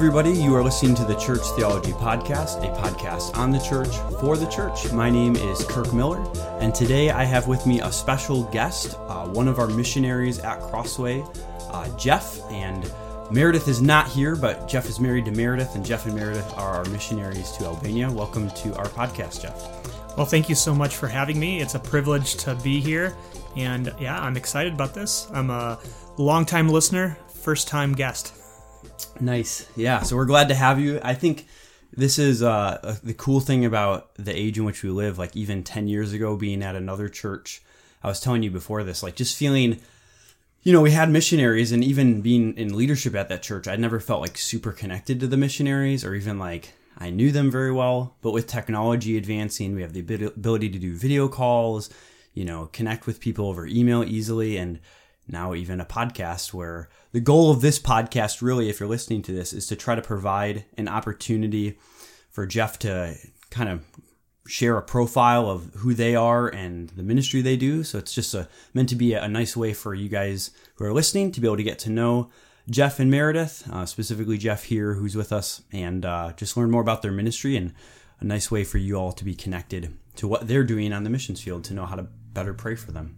everybody. You are listening to the Church Theology Podcast, a podcast on the church for the church. My name is Kirk Miller, and today I have with me a special guest, uh, one of our missionaries at Crossway, uh, Jeff. And Meredith is not here, but Jeff is married to Meredith, and Jeff and Meredith are our missionaries to Albania. Welcome to our podcast, Jeff. Well, thank you so much for having me. It's a privilege to be here. And yeah, I'm excited about this. I'm a longtime listener, first time guest. Nice. Yeah. So we're glad to have you. I think this is uh, the cool thing about the age in which we live. Like even 10 years ago, being at another church, I was telling you before this, like just feeling, you know, we had missionaries and even being in leadership at that church, I never felt like super connected to the missionaries or even like I knew them very well. But with technology advancing, we have the ability to do video calls, you know, connect with people over email easily. And now even a podcast where the goal of this podcast really if you're listening to this is to try to provide an opportunity for Jeff to kind of share a profile of who they are and the ministry they do. So it's just a, meant to be a, nice way for you guys who are listening to be able to get to know Jeff and Meredith uh, specifically Jeff here who's with us and uh, just learn more about their ministry and a nice way for you all to be connected to what they're doing on the missions field to know how to better pray for them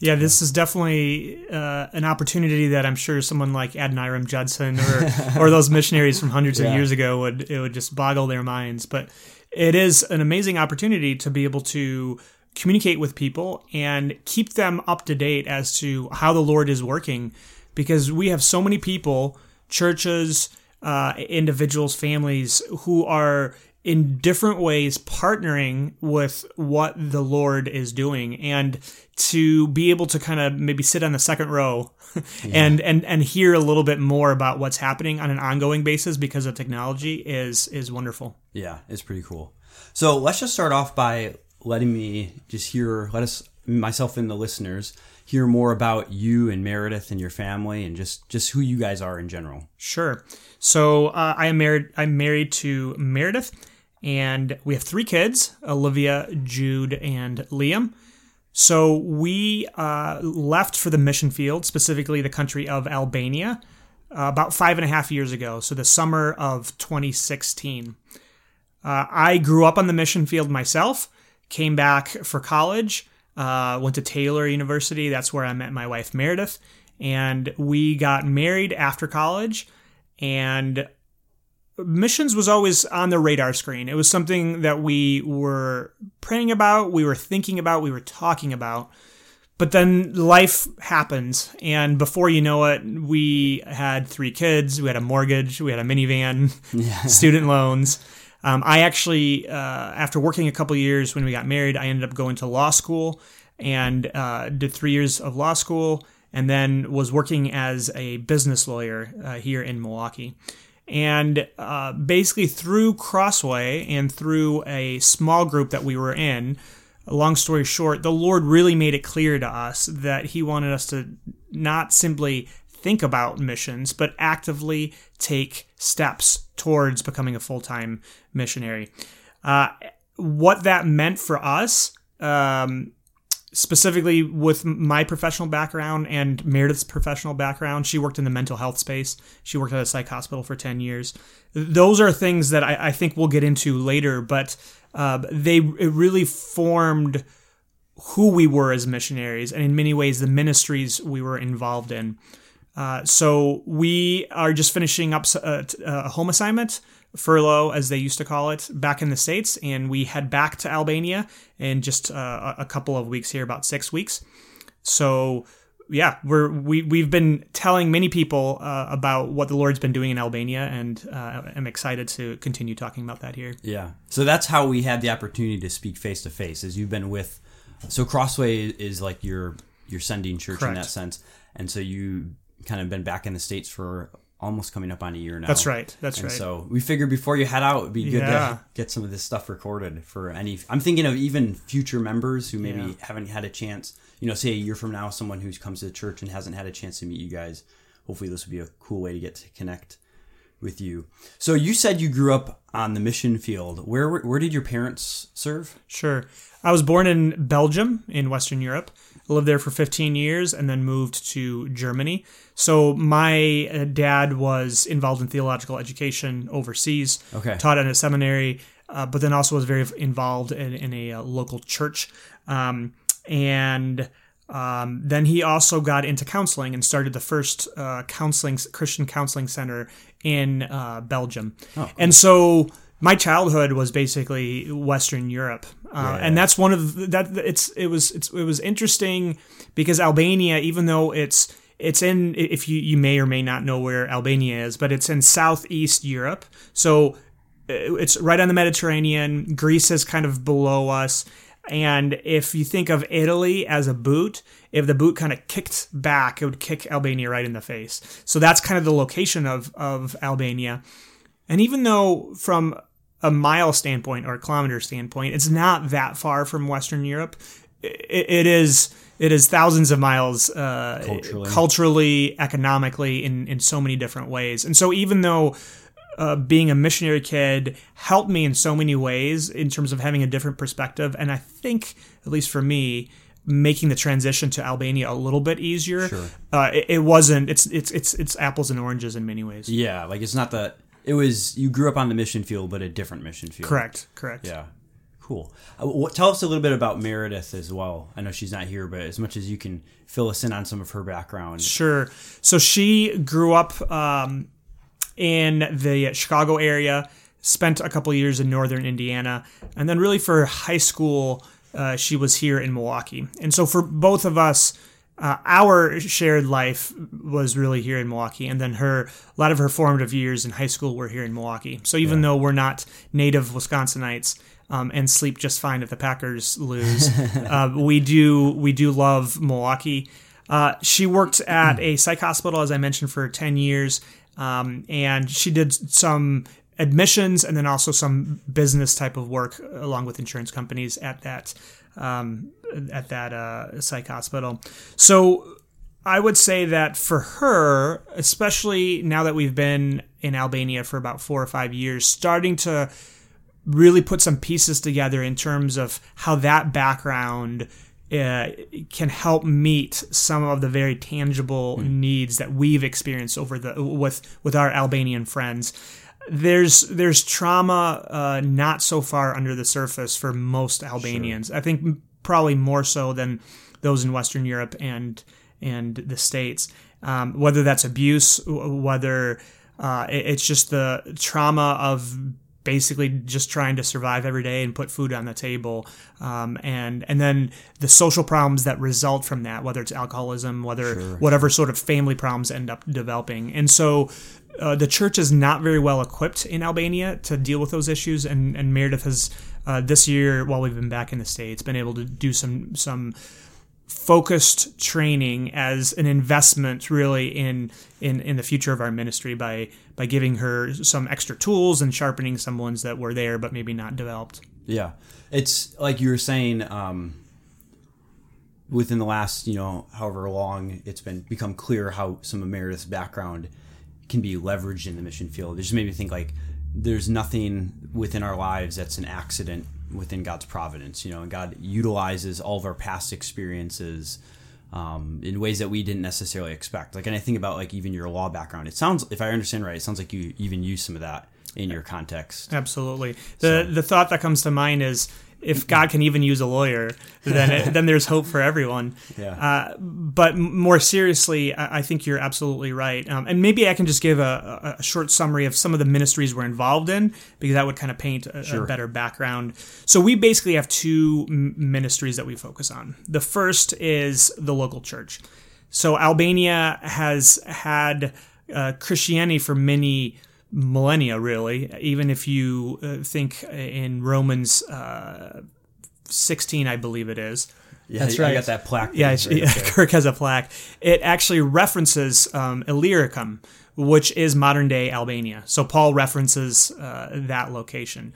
yeah, this is definitely uh, an opportunity that I'm sure someone like Adoniram Judson or or those missionaries from hundreds yeah. of years ago would it would just boggle their minds. But it is an amazing opportunity to be able to communicate with people and keep them up to date as to how the Lord is working, because we have so many people, churches, uh, individuals, families who are in different ways partnering with what the Lord is doing and to be able to kind of maybe sit on the second row yeah. and and and hear a little bit more about what's happening on an ongoing basis because of technology is is wonderful. Yeah, it's pretty cool. So let's just start off by letting me just hear let us myself and the listeners hear more about you and Meredith and your family and just just who you guys are in general. Sure. So uh, I am married. I'm married to Meredith, and we have three kids: Olivia, Jude, and Liam. So we uh, left for the mission field, specifically the country of Albania, uh, about five and a half years ago. So the summer of 2016. Uh, I grew up on the mission field myself. Came back for college. Uh, went to Taylor University. That's where I met my wife Meredith, and we got married after college. And missions was always on the radar screen. It was something that we were praying about, we were thinking about, we were talking about. But then life happens, and before you know it, we had three kids, we had a mortgage, we had a minivan, yeah. student loans. Um, I actually, uh, after working a couple years when we got married, I ended up going to law school and uh, did three years of law school, and then was working as a business lawyer uh, here in Milwaukee. And uh, basically, through Crossway and through a small group that we were in, long story short, the Lord really made it clear to us that He wanted us to not simply think about missions, but actively take steps towards becoming a full time missionary. Uh, what that meant for us um, specifically with my professional background and Meredith's professional background, she worked in the mental health space. She worked at a psych hospital for 10 years. Those are things that I, I think we'll get into later, but uh, they it really formed who we were as missionaries and in many ways the ministries we were involved in. Uh, so we are just finishing up a, uh, a home assignment furlough, as they used to call it, back in the States. And we head back to Albania in just uh, a couple of weeks here, about six weeks. So, yeah, we're, we, we've been telling many people uh, about what the Lord's been doing in Albania, and uh, I'm excited to continue talking about that here. Yeah. So that's how we had the opportunity to speak face to face, as you've been with. So Crossway is like your your sending church Correct. in that sense, and so you kind of been back in the states for almost coming up on a year now. That's right. That's and right. So we figured before you head out, it'd be good yeah. to get some of this stuff recorded for any. I'm thinking of even future members who maybe yeah. haven't had a chance. You know, say a year from now, someone who comes to the church and hasn't had a chance to meet you guys. Hopefully, this would be a cool way to get to connect with you. So you said you grew up on the mission field. Where where did your parents serve? Sure. I was born in Belgium in Western Europe. I lived there for 15 years, and then moved to Germany. So my uh, dad was involved in theological education overseas, Okay. taught at a seminary, uh, but then also was very involved in, in a uh, local church. Um, and um, then he also got into counseling and started the first uh, counseling Christian counseling center in uh, Belgium. And so my childhood was basically Western Europe, uh, and that's one of the- that. It's it was it's, it was interesting because Albania, even though it's it's in if you you may or may not know where Albania is, but it's in southeast Europe, so it's right on the Mediterranean. Greece is kind of below us. And if you think of Italy as a boot, if the boot kind of kicked back, it would kick Albania right in the face. So that's kind of the location of, of Albania. And even though from a mile standpoint or a kilometer standpoint, it's not that far from Western Europe, it, it is it is thousands of miles uh, Culturally. culturally, economically, in, in so many different ways. And so even though uh, being a missionary kid helped me in so many ways in terms of having a different perspective. And I think, at least for me, making the transition to Albania a little bit easier. Sure. Uh, it, it wasn't. It's it's it's it's apples and oranges in many ways. Yeah, like it's not the. It was you grew up on the mission field, but a different mission field. Correct. Correct. Yeah. Cool. Uh, what, tell us a little bit about Meredith as well. I know she's not here, but as much as you can fill us in on some of her background. Sure. So she grew up um, in the Chicago area, spent a couple years in northern Indiana, and then really for high school, uh, she was here in Milwaukee. And so for both of us, uh, our shared life was really here in Milwaukee, and then her a lot of her formative years in high school were here in Milwaukee. So even though we're not native Wisconsinites um, and sleep just fine if the Packers lose, uh, we do we do love Milwaukee. Uh, she worked at a psych hospital, as I mentioned, for ten years, um, and she did some admissions and then also some business type of work along with insurance companies at that um, at that uh, psych hospital. So I would say that for her, especially now that we've been in Albania for about four or five years, starting to really put some pieces together in terms of how that background uh, can help meet some of the very tangible needs that we've experienced over the with with our Albanian friends. There's there's trauma uh, not so far under the surface for most Albanians. I think probably more so than those in Western Europe and and the states. Um, whether that's abuse, whether uh, it's just the trauma of basically just trying to survive every day and put food on the table, um, and and then the social problems that result from that, whether it's alcoholism, whether whatever sort of family problems end up developing, and so. Uh, the church is not very well equipped in Albania to deal with those issues, and, and Meredith has uh, this year, while we've been back in the states, been able to do some some focused training as an investment really in in in the future of our ministry by by giving her some extra tools and sharpening some ones that were there but maybe not developed Yeah, it's like you were saying. Um, within the last, you know, however long, it's been become clear how some of Meredith's background can be leveraged in the mission field. It just made me think like there's nothing within our lives that's an accident within God's providence, you know, and God utilizes all of our past experiences um, in ways that we didn't necessarily expect. Like, and I think about like even your law background. It sounds, if I understand right, it sounds like you even use some of that in your context. absolutely the the thought that comes to mind is if God can even use a lawyer, then it, then there's hope for everyone. Yeah. Uh, but more seriously, I, I think you're absolutely right. Um, and maybe I can just give a, a, short summary of some of the ministries we're involved in because that would kind of paint a, a better background. So we basically have two m- ministries that we focus on. The first is the local church. So Albania has had uh, Christianity for many millennia, really. Even if you uh, think in Romans uh, 16, I believe it is. Yeah, That's I right. got that plaque. Yeah, right yeah, Kirk has a plaque. It actually references um, Illyricum, which is modern day Albania. So Paul references uh, that location.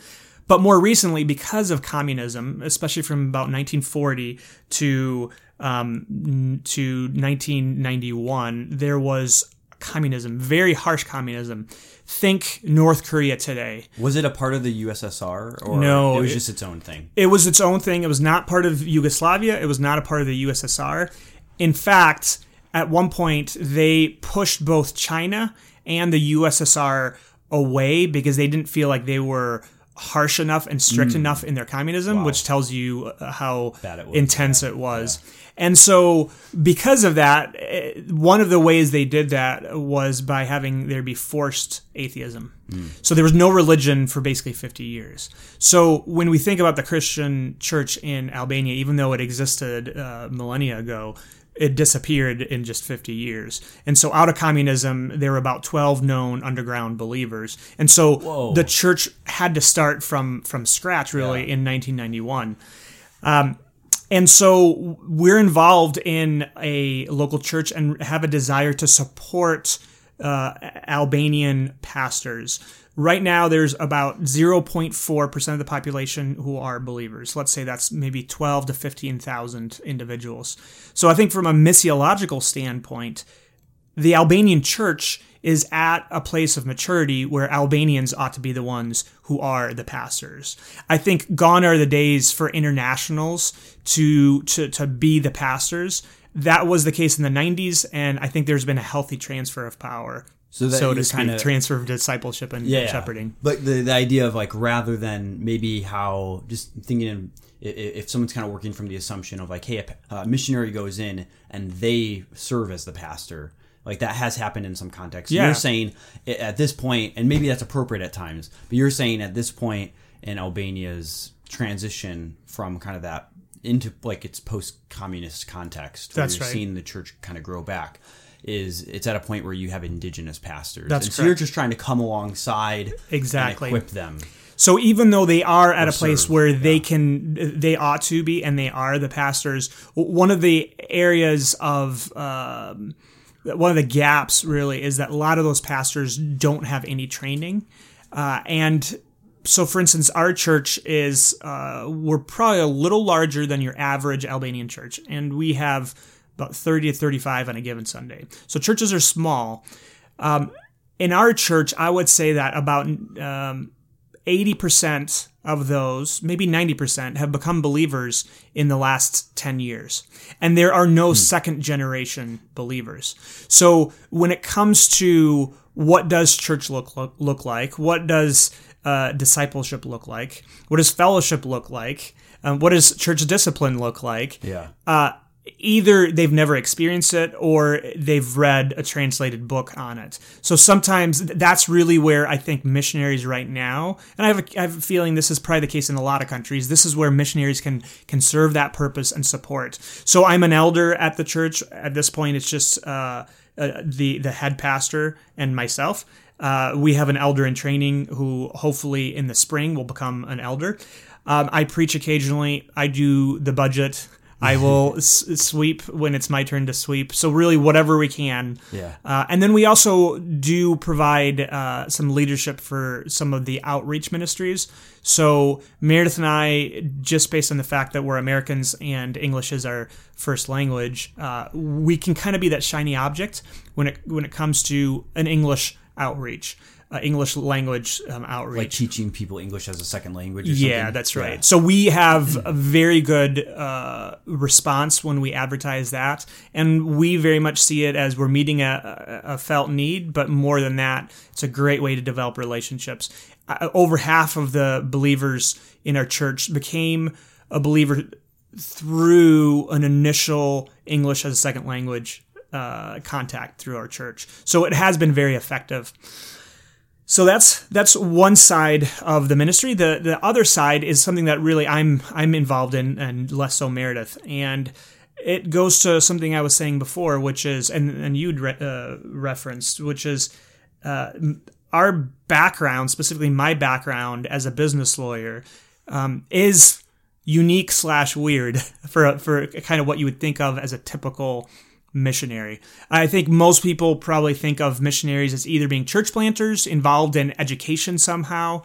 But more recently, because of communism, especially from about 1940 to um, to 1991, there was communism, very harsh communism. Think North Korea today. Was it a part of the USSR or No, it was it- just its own thing? It was its own thing. It was not part of Yugoslavia. It was not a part of the USSR. In fact, at one point, they pushed both China and the USSR away because they didn't feel like they were harsh enough and strict enough in their communism, which tells you uh, how it intense it was. And so, because of that, eh, one of the ways they did that was by having there be forced atheism. So there was no religion for basically 50 years. So when we think about the Christian church in Albania, even though it existed uh, millennia ago, it disappeared in just 50 years. And so out of communism, there were about 12 known underground believers. And so Whoa. the church had to start from from scratch really in 1991. And so we're involved in a local church and have a desire to support uh, Albanian pastors. Right now, there's about 0.4% of the population who are believers. Let's say that's maybe 12 to 15,000 individuals. So I think from a missiological standpoint, the Albanian church is at a place of maturity where Albanians ought to be the ones who are the pastors. I think gone are the days for internationals to to to be the pastors. That was the case in the 90s, and I think there's been a healthy transfer of power. So that so to kinda- transfer of discipleship and yeah, shepherding. But the, the idea of like rather than maybe how just thinking of if someone's kind of working from the assumption of like, hey, a missionary goes in and they serve as the pastor. Like that has happened in some contexts. Yeah. You're saying at this point, and maybe that's appropriate at times, but you're saying at this point in Albania's transition from kind of that into like its post-communist context, where That's you're right. seeing the church kind of grow back, is it's at a point where you have indigenous pastors. That's and so you're just trying to come alongside Exactly. and equip them. So even though they are at a place serve, where they can, they ought to be, and they are the pastors. One of the areas of um, one of the gaps really is that a lot of those pastors don't have any training, uh, and so for instance, our church is uh, we're probably a little larger than your average Albanian church, and we have about thirty to thirty-five on a given Sunday. So churches are small. Um, in our church, I would say that about um, 80% of those, maybe 90%, have become believers in the last 10 years. And there are no second generation believers. So when it comes to what does church look, look, look like? What does uh, discipleship look like? What does fellowship look like? Um, what does church discipline look like? Yeah. uh, either they've never experienced it or they've read a translated book on it. So sometimes that's really where I think missionaries right now, and I have a, I have a feeling this is probably the case in a lot of countries. This is where missionaries can can serve that purpose and support. So I'm an elder at the church. At this point, it's just uh, uh, the the head pastor and myself. Uh, we have an elder in training who hopefully in the spring will become an elder. Um, I preach occasionally. I do the budget. I will s- sweep when it's my turn to sweep. So really, whatever we can. Yeah. Uh, and then we also do provide uh, some leadership for some of the outreach ministries. So Meredith and I, just based on the fact that we're Americans and English is our first language, uh, we can kind of be that shiny object when it when it comes to an English outreach, uh, English language um, outreach. Like teaching people English as a second language. Or Yeah, something? that's right. Yeah. So we have a very good uh, response when we advertise that, and we very much see it as we're meeting a, a a felt need. But more than that, it's a great way to develop relationships. Uh, over half of the believers in our church became a believer through an initial English as a second language uh, contact through our church. So it has been very effective. So that's that's one side of the ministry. The the other side is something that really I'm I'm involved in, and less so Meredith. And it goes to something I was saying before, which is and and you'd re- uh, referenced, which is uh, our background, specifically my background as a business lawyer, um, is unique slash weird for for kind of what you would think of as a typical missionary. I think most people probably think of missionaries as either being church planters involved in education somehow,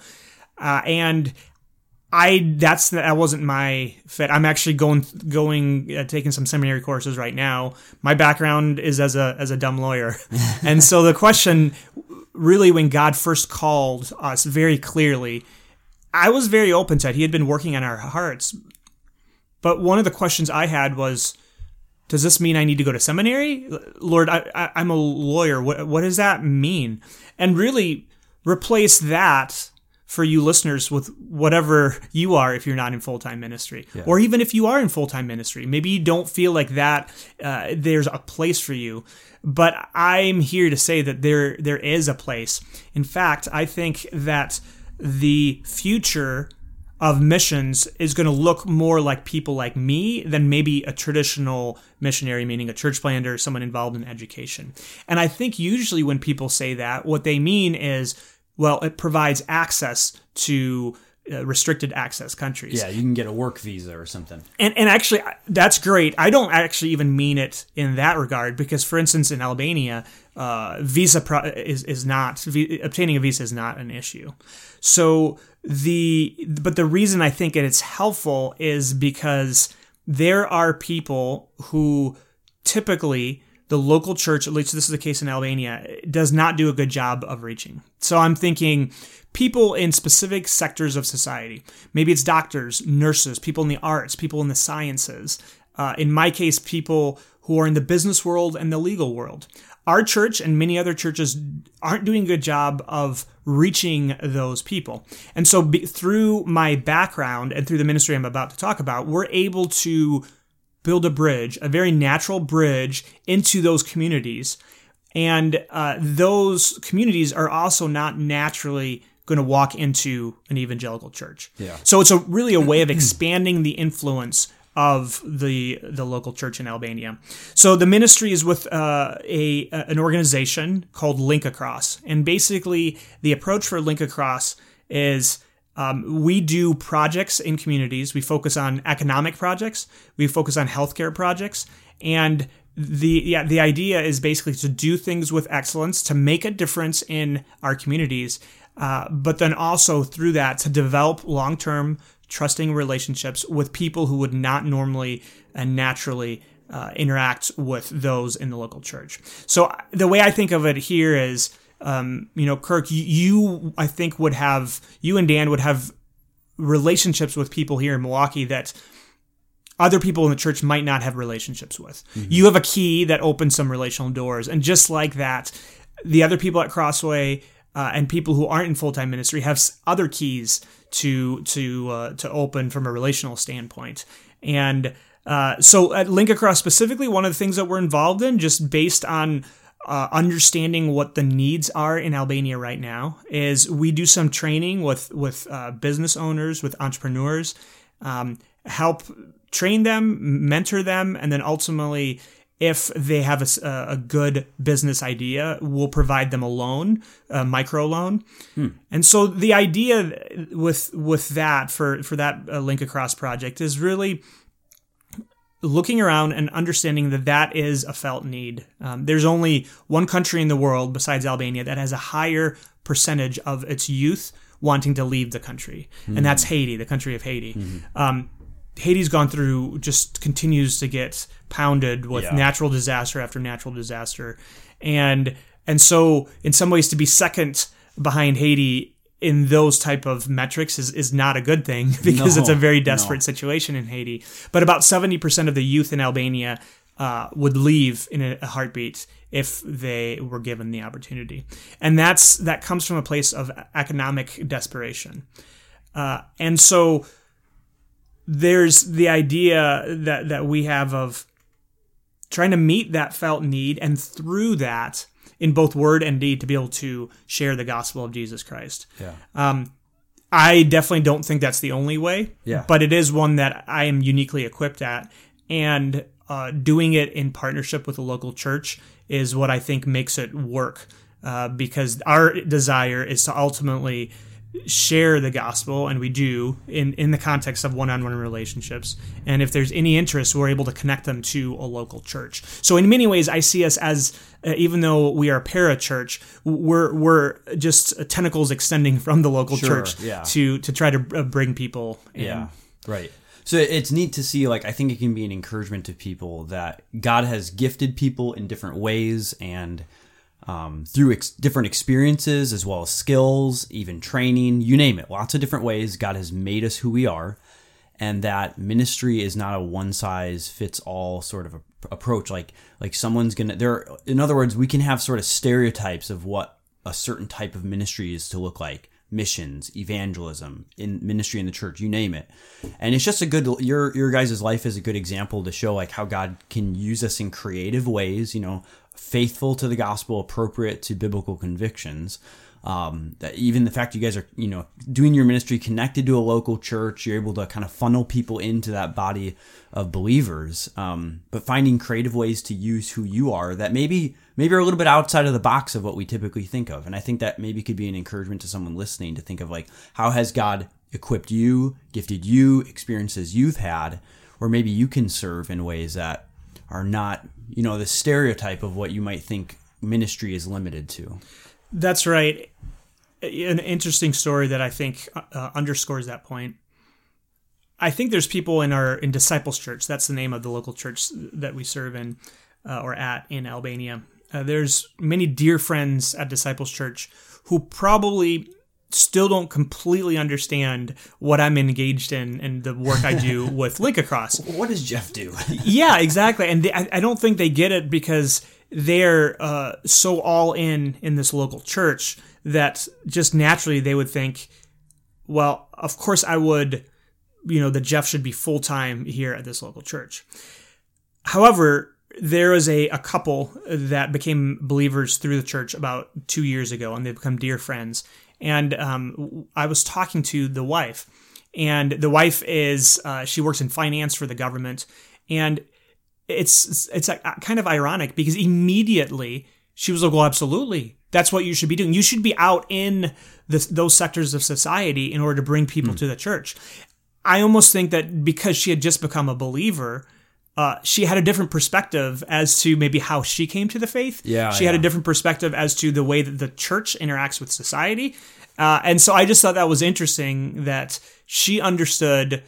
uh, and I that's that wasn't my fit. I'm actually going going uh, taking some seminary courses right now. My background is as a as a dumb lawyer, and so the question really when God first called us very clearly, I was very open to it. He had been working on our hearts, but one of the questions I had was, does this mean I need to go to seminary? Lord, I, I, I'm a lawyer. What what does that mean? And really replace that for you listeners with whatever you are if you're not in full-time ministry yeah. or even if you are in full-time ministry maybe you don't feel like that uh, there's a place for you but i'm here to say that there there is a place in fact i think that the future of missions is going to look more like people like me than maybe a traditional missionary, meaning a church planter, or someone involved in education. And I think usually when people say that, what they mean is well, it provides access to uh, restricted access countries. Yeah, you can get a work visa or something. And and actually that's great. I don't actually even mean it in that regard because for instance in Albania, uh, visa pro- is is not v- obtaining a visa is not an issue. So the but the reason I think it's helpful is because there are people who typically the local church, at least this is the case in Albania, does not do a good job of reaching. So I'm thinking people in specific sectors of society. Maybe it's doctors, nurses, people in the arts, people in the sciences. Uh, in my case, people who are in the business world and the legal world. Our church and many other churches aren't doing a good job of reaching those people. And so, be, through my background and through the ministry I'm about to talk about, we're able to build a bridge, a very natural bridge into those communities. And uh, those communities are also not naturally going to walk into an evangelical church. Yeah. So it's a really a way of expanding the influence of the the local church in Albania. So the ministry is with uh, a an organization called Link Across, and basically the approach for Link Across is um, we do projects in communities. We focus on economic projects. We focus on healthcare projects, and the yeah the idea is basically to do things with excellence to make a difference in our communities, uh, but then also through that to develop long term trusting relationships with people who would not normally and naturally uh, interact with those in the local church. So the way I think of it here is um, you know, Kirk, you, you, I think would have you and Dan would have relationships with people here in Milwaukee that other people in the church might not have relationships with. Mm-hmm. You have a key that opens some relational doors, and just like that, the other people at Crossway uh, and people who aren't in full time ministry have other keys to to uh, to open from a relational standpoint, and. Uh, so at Link Across specifically, one of the things that we're involved in, just based on uh, understanding what the needs are in Albania right now is we do some training with with uh, business owners, with entrepreneurs, um, help train them, mentor them, and then ultimately, if they have a, a good business idea, we'll provide them a loan, a micro loan. Hmm. And so the idea with with that for for that uh, Link Across project is really looking around and understanding that that is a felt need. Um, there's only one country in the world besides Albania that has a higher percentage of its youth wanting to leave the country, and that's hmm. Haiti, the country of Haiti. Mm-hmm. Um, Haiti's gone through just continues to get pounded with yeah. natural disaster after natural disaster, and and so in some ways to be second behind Haiti in those type of metrics is, is not a good thing because no, it's a very desperate no. situation in Haiti. But about 70% of the youth in Albania uh, would leave in a, a, heartbeat if they were given the opportunity. And that's that comes from a place of economic desperation. Uh, and so there's the idea that, that we have of trying to meet that felt need and through that in both word and deed to be able to share the gospel of Jesus Christ. Yeah. Um, I definitely don't think that's the only way. Yeah. But it is one that I am uniquely equipped at, and uh, doing it in partnership with a local church is what I think makes it work. Uh, because our desire is to ultimately share the gospel, and we do in in the context of one-on-one relationships. And if there's any interest, we're able to connect them to a local church. So in many ways, I see us as uh, even though we are a parachurch, we're we're just tentacles extending from the local Sure, church yeah. to to try to uh, bring people. In. Yeah, right. So it's neat to see. Like, I think it can be an encouragement to people that God has gifted people in different ways and um, through ex- different experiences as well as skills, even training, you name it. Lots of different ways God has made us who we are, and that ministry is not a one size fits all sort of a, approach. Like, like someone's gonna there. In other words, we can have sort of stereotypes of what a certain type of ministry is to look like missions evangelism in ministry in the church you name it and it's just a good your your guys' life is a good example to show like how god can use us in creative ways you know faithful to the gospel appropriate to biblical convictions um, that even the fact you guys are you know doing your ministry connected to a local church you're able to kind of funnel people into that body of believers um, but finding creative ways to use who you are that maybe maybe are a little bit outside of the box of what we typically think of. And i think that maybe could be an encouragement to someone listening to think of like how has god equipped you gifted you experiences you've had or maybe you can serve in ways that are not you know the stereotype of what you might think ministry is limited to That's right. An interesting story that I think uh, underscores that point. I think there's people in our in Disciples Church. That's the name of the local church that we serve in uh, or at in Albania. Uh, there's many dear friends at Disciples Church who probably still don't completely understand what I'm engaged in and the work I do with Link Across. what does jeff do yeah, exactly. And they, I, I don't think they get it because they're uh, so all in in this local church that just naturally they would think, well, of course I would, you know, that Jeff should be full time here at this local church. However, there was a, a couple that became believers through the church about two years ago, and they've become dear friends. And um, I was talking to the wife, and the wife is uh, she works in finance for the government, and it's it's uh, kind of ironic because immediately she was like, "Well, absolutely, that's what you should be doing. You should be out in the, those sectors of society in order to bring people to the church." I almost think that because she had just become a believer, uh, she had a different perspective as to maybe how she came to the faith. Yeah, she had a different perspective as to the way that the church interacts with society, uh, and so I just thought that was interesting that she understood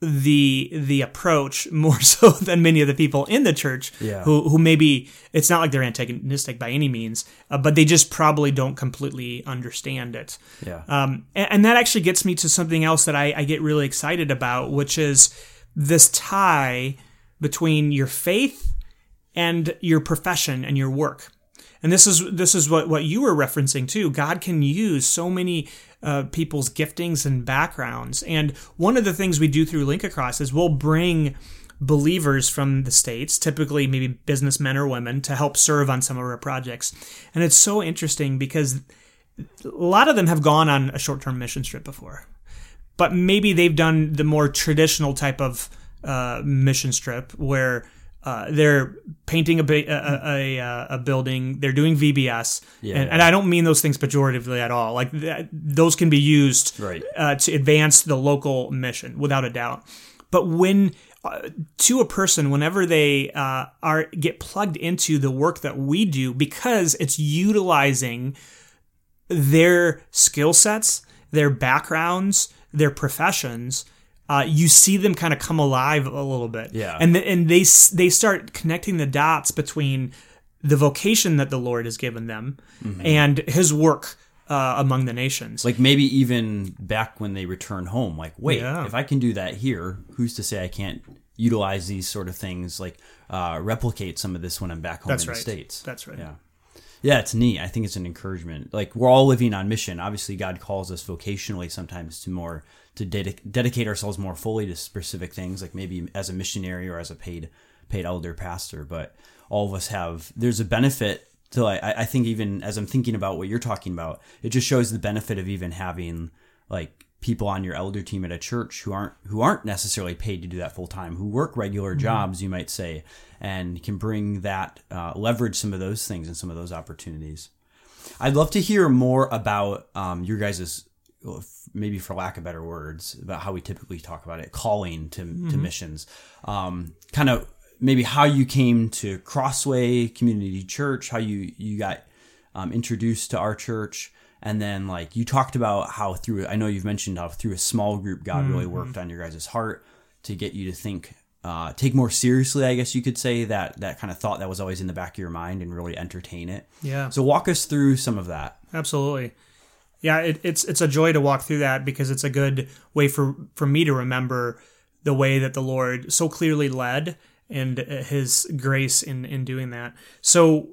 the the approach more so than many of the people in the church Yeah. who who maybe it's not like they're antagonistic by any means, uh, but they just probably don't completely understand it. yeah Um, and, and that actually gets me to something else that I, I get really excited about, which is this tie between your faith and your profession and your work. And this is this is what, what you were referencing too. God can use so many uh, people's giftings and backgrounds. And one of the things we do through Link Across is we'll bring believers from the states, typically maybe businessmen or women, to help serve on some of our projects. And it's so interesting because a lot of them have gone on a short-term mission trip before, but maybe they've done the more traditional type of uh, mission strip where uh, they're painting a, ba- a, a, a, a building, they're doing VBS, Yeah, and, yeah. and I don't mean those things pejoratively at all. Like th- those can be used Right. uh, to advance the local mission, without a doubt. But when uh, to a person, whenever they uh, are get plugged into the work that we do, because it's utilizing their skill sets, their backgrounds, their professions, uh, you see them kind of come alive a little bit. Yeah. And th- and they they start connecting the dots between the vocation that the Lord has given them and His work uh, among the nations. like maybe even back when they return home like wait Yeah. if i can do that here who's to say i can't utilize these sort of things like uh, replicate some of this when i'm back home That's in right. the states That's right. yeah yeah it's neat i think it's an encouragement like we're all living on mission obviously god calls us vocationally sometimes to more to dedic- dedicate ourselves more fully to specific things like maybe as a missionary or as a paid paid elder pastor but all of us have there's a benefit to I, I think even as i'm thinking about what you're talking about it just shows the benefit of even having like people on your elder team at a church who aren't who aren't necessarily paid to do that full time who work regular jobs you might say and can bring that uh, leverage some of those things and some of those opportunities. I'd love to hear more about um, your guys' maybe for lack of better words, about how we typically talk about it, calling to, Mm-hmm. to missions. Um, kind of maybe how you came to Crossway Community Church, how you, you got um, introduced to our church. And then, like, you talked about how through, I know you've mentioned how through a small group, God really Mm-hmm. worked on your guys' heart to get you to think, uh, take more seriously, I guess you could say, that, that kind of thought that was always in the back of your mind and really entertain it. Yeah. So, walk us through some of that. Absolutely. Yeah, it, it's it's a joy to walk through that because it's a good way for for me to remember the way that the Lord so clearly led and uh, His grace in in doing that. So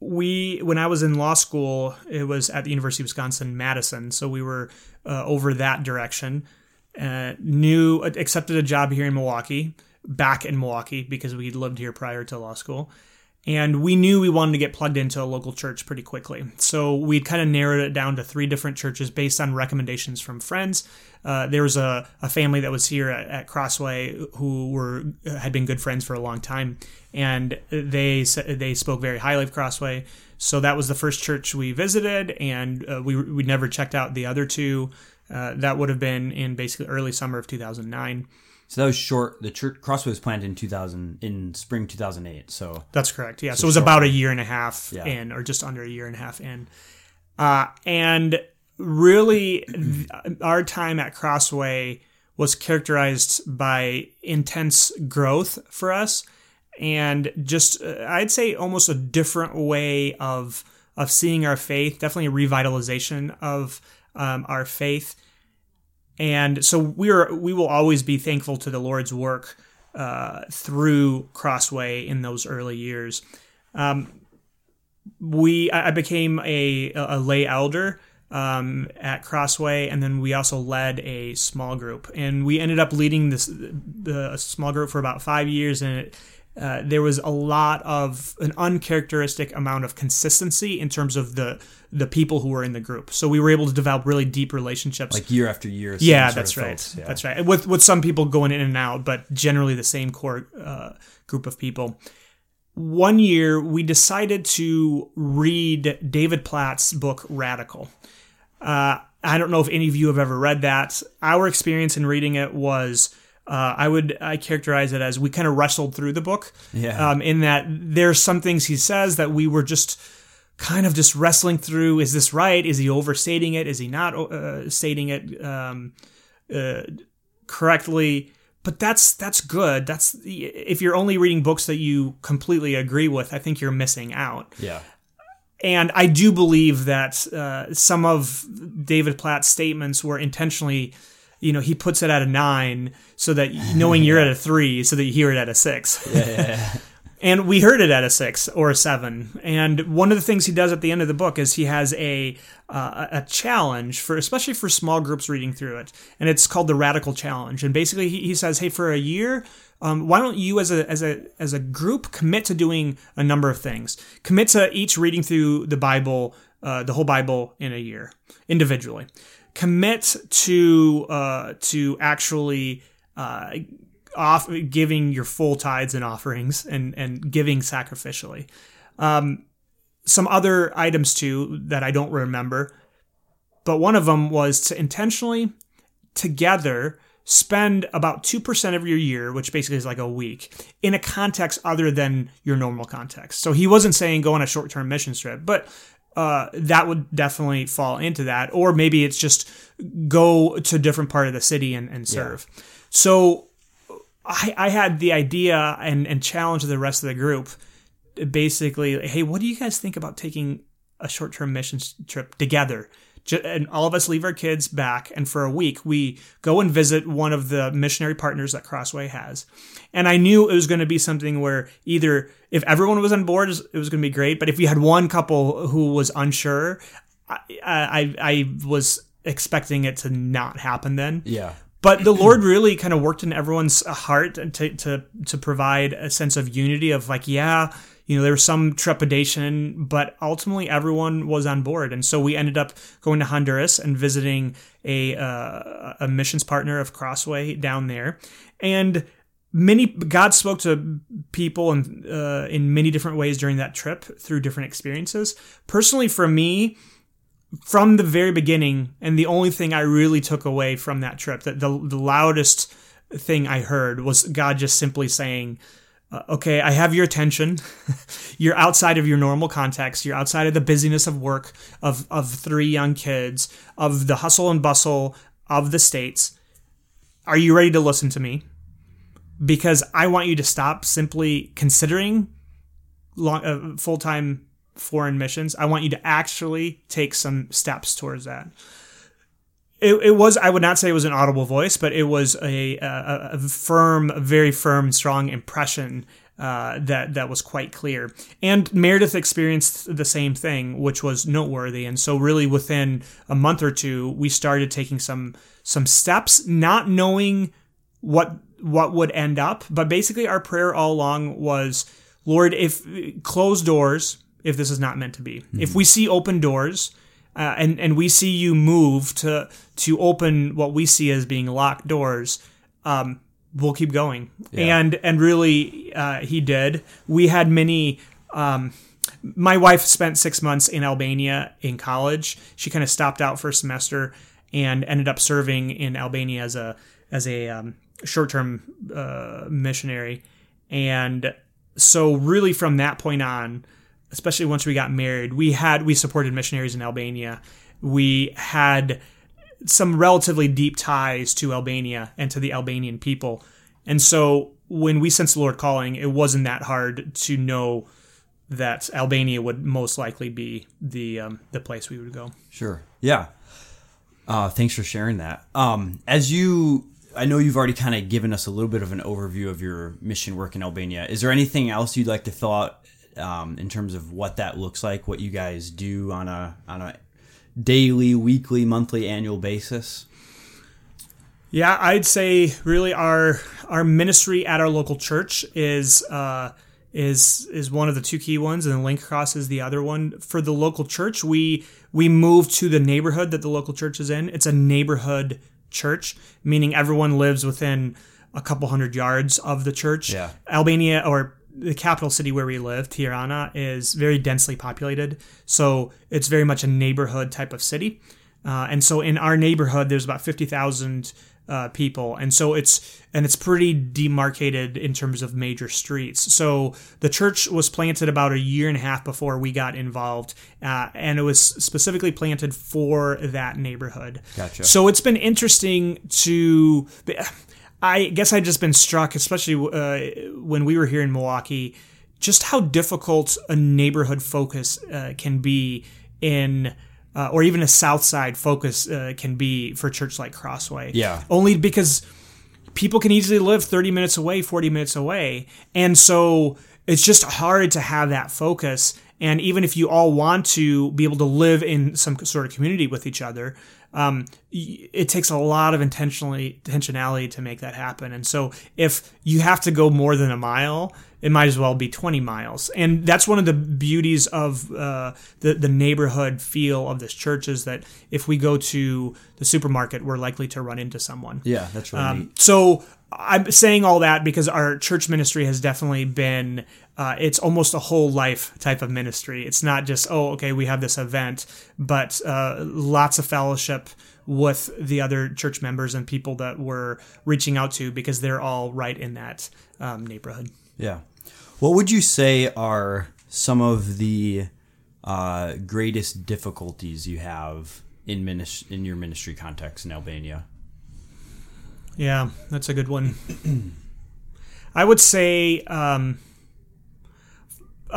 we when I was in law school, it was at the University of Wisconsin Madison. So we were uh, over that direction. Uh, knew accepted a job here in Milwaukee, back in Milwaukee because we lived here prior to law school and we knew we wanted to get plugged into a local church pretty quickly. So we'd kind of narrowed it down to three different churches based on recommendations from friends. Uh, there was a, a family that was here at, at Crossway who were had been good friends for a long time, and they they spoke very highly of Crossway. So that was the first church we visited, and uh, we we never checked out the other two. Uh, that would have been in basically early summer of 2009. So that was short. The church Crossway was planted in 2000 in spring 2008. So That's correct. Yeah. So, it was about a year and a half Yeah. in, or just under a year and a half in. Uh, and really, our time at Crossway was characterized by intense growth for us, and just uh, I'd say almost a different way of of seeing our faith. Definitely a revitalization of um, our faith and so we're we will always be thankful to the Lord's work uh, through Crossway in those early years. Um, we I became a a lay elder um, at Crossway, and then we also led a small group, and we ended up leading this the small group for about five years, and it, uh, there was a lot of an uncharacteristic amount of consistency in terms of the the people who were in the group. So we were able to develop really deep relationships. like year after year. yeah, that's right. folks. Yeah. That's right. With with some people going in and out, but generally the same core uh, group of people. One year, we decided to read David Platt's book Radical. Uh, I don't know if any of you have ever read that. Our experience in reading it was. Uh, I would I characterize it as we kind of wrestled through the book, Yeah. um, in that there's some things he says that we were just kind of just wrestling through. Is this right? Is he overstating it? Is he not uh, stating it um, uh, correctly? But that's that's good. That's if you're only reading books that you completely agree with, I think you're missing out. yeah. And I do believe that uh, some of David Platt's statements were intentionally, you know, he puts it at a nine so that knowing you're at a three, so that you hear it at a six. Yeah, yeah, yeah. And we heard it at a six or a seven. And one of the things he does at the end of the book is he has a uh, a challenge for, especially for small groups reading through it, and it's called the Radical Challenge. And basically, he, he says, "Hey, for a year, um, why don't you, as a as a as a group, commit to doing a number of things? Commit to each reading through the Bible, uh, the whole Bible, in a year, individually. Commit to uh, to actually." Uh, off giving your full tithes and offerings and and giving sacrificially. Um, some other items too that I don't remember, but one of them was to intentionally together spend about 2% of your year, which basically is like a week, in a context other than your normal context. So he wasn't saying go on a short term mission trip, but uh, that would definitely fall into that. Or maybe it's just go to a different part of the city and, and serve. So I, I had the idea and, and challenged the rest of the group basically, hey, what do you guys think about taking a short term mission trip together? And all of us leave our kids back, and for a week, we go and visit one of the missionary partners that Crossway has. And I knew it was going to be something where either if everyone was on board, it was going to be great. But if we had one couple who was unsure, I, I, I was expecting it to not happen then Yeah. but the Lord really kind of worked in everyone's heart to to to provide a sense of unity of like, yeah, you know, there was some trepidation, but ultimately everyone was on board, and so we ended up going to Honduras and visiting a uh, a missions partner of Crossway down there, and many God spoke to people in uh, in many different ways during that trip through different experiences. Personally, for me, from the very beginning, and the only thing I really took away from that trip, that the, the loudest thing I heard was God just simply saying, uh, okay, I have your attention. you're outside of your normal context. You're outside of the busyness of work, of, of three young kids, of the hustle and bustle of the States. Are you ready to listen to me? Because I want you to stop simply considering uh, full time foreign missions. I want you to actually take some steps towards that. It, it was, I would not say it was an audible voice, but it was a, a, a firm, very firm, strong impression uh, that that was quite clear. And Meredith experienced the same thing, which was noteworthy. And so, really, within a month or two, we started taking some some steps, not knowing what what would end up. But basically, our prayer all along was, Lord, if closed doors, if this is not meant to be. Mm-hmm. If we see open doors uh, and and we see you move to to open what we see as being locked doors, um, we'll keep going. Yeah. And and really, uh, he did. We had many. Um, my wife spent six months in Albania in college. She kind of stopped out for a semester and ended up serving in Albania as a as a um, short term uh, missionary. And so, really, from that point on, especially once we got married, we had we supported missionaries in Albania. We had some relatively deep ties to Albania and to the Albanian people. And so when we sensed the Lord calling, it wasn't that hard to know that Albania would most likely be the um, the place we would go. Sure. Yeah. Uh, thanks for sharing that. Um, as you, I know you've already kind of given us a little bit of an overview of your mission work in Albania. Is there anything else you'd like to fill out um, in terms of what that looks like, what you guys do on a on a daily, weekly, monthly, annual basis? Yeah, I'd say really our our ministry at our local church is uh, is is one of the two key ones, and Link Across is the other one. For the local church, we we move to the neighborhood that the local church is in. It's a neighborhood church, meaning everyone lives within a couple hundred yards of the church. Yeah. Albania or the capital city where we live, Tirana, is very densely populated. So it's very much a neighborhood type of city. Uh, and so in our neighborhood, there's about 50,000 uh, people. And so it's, and it's pretty demarcated in terms of major streets. So the church was planted about a year and a half before we got involved. Uh, and it was specifically planted for that neighborhood. Gotcha. So it's been interesting to, I guess I've just been struck, especially uh, when we were here in Milwaukee, just how difficult a neighborhood focus uh, can be in. Uh, or even a South Side focus uh, can be for church like Crossway. Yeah. Only because people can easily live 30 minutes away, 40 minutes away. And so it's just hard to have that focus. And even if you all want to be able to live in some sort of community with each other, um, it takes a lot of intentionally intentionality to make that happen. And so if you have to go more than a mile, it might as well be 20 miles. And that's one of the beauties of uh, the, the neighborhood feel of this church is that if we go to the supermarket, we're likely to run into someone. Yeah, that's really um. So I'm saying all that because our church ministry has definitely been uh, it's almost a whole life type of ministry. It's not just oh okay we have this event, but uh, lots of fellowship with the other church members and people that we're reaching out to because they're all right in that um, neighborhood. Yeah, what would you say are some of the uh, greatest difficulties you have in minis- in your ministry context in Albania? Yeah, that's a good one. I would say. Um,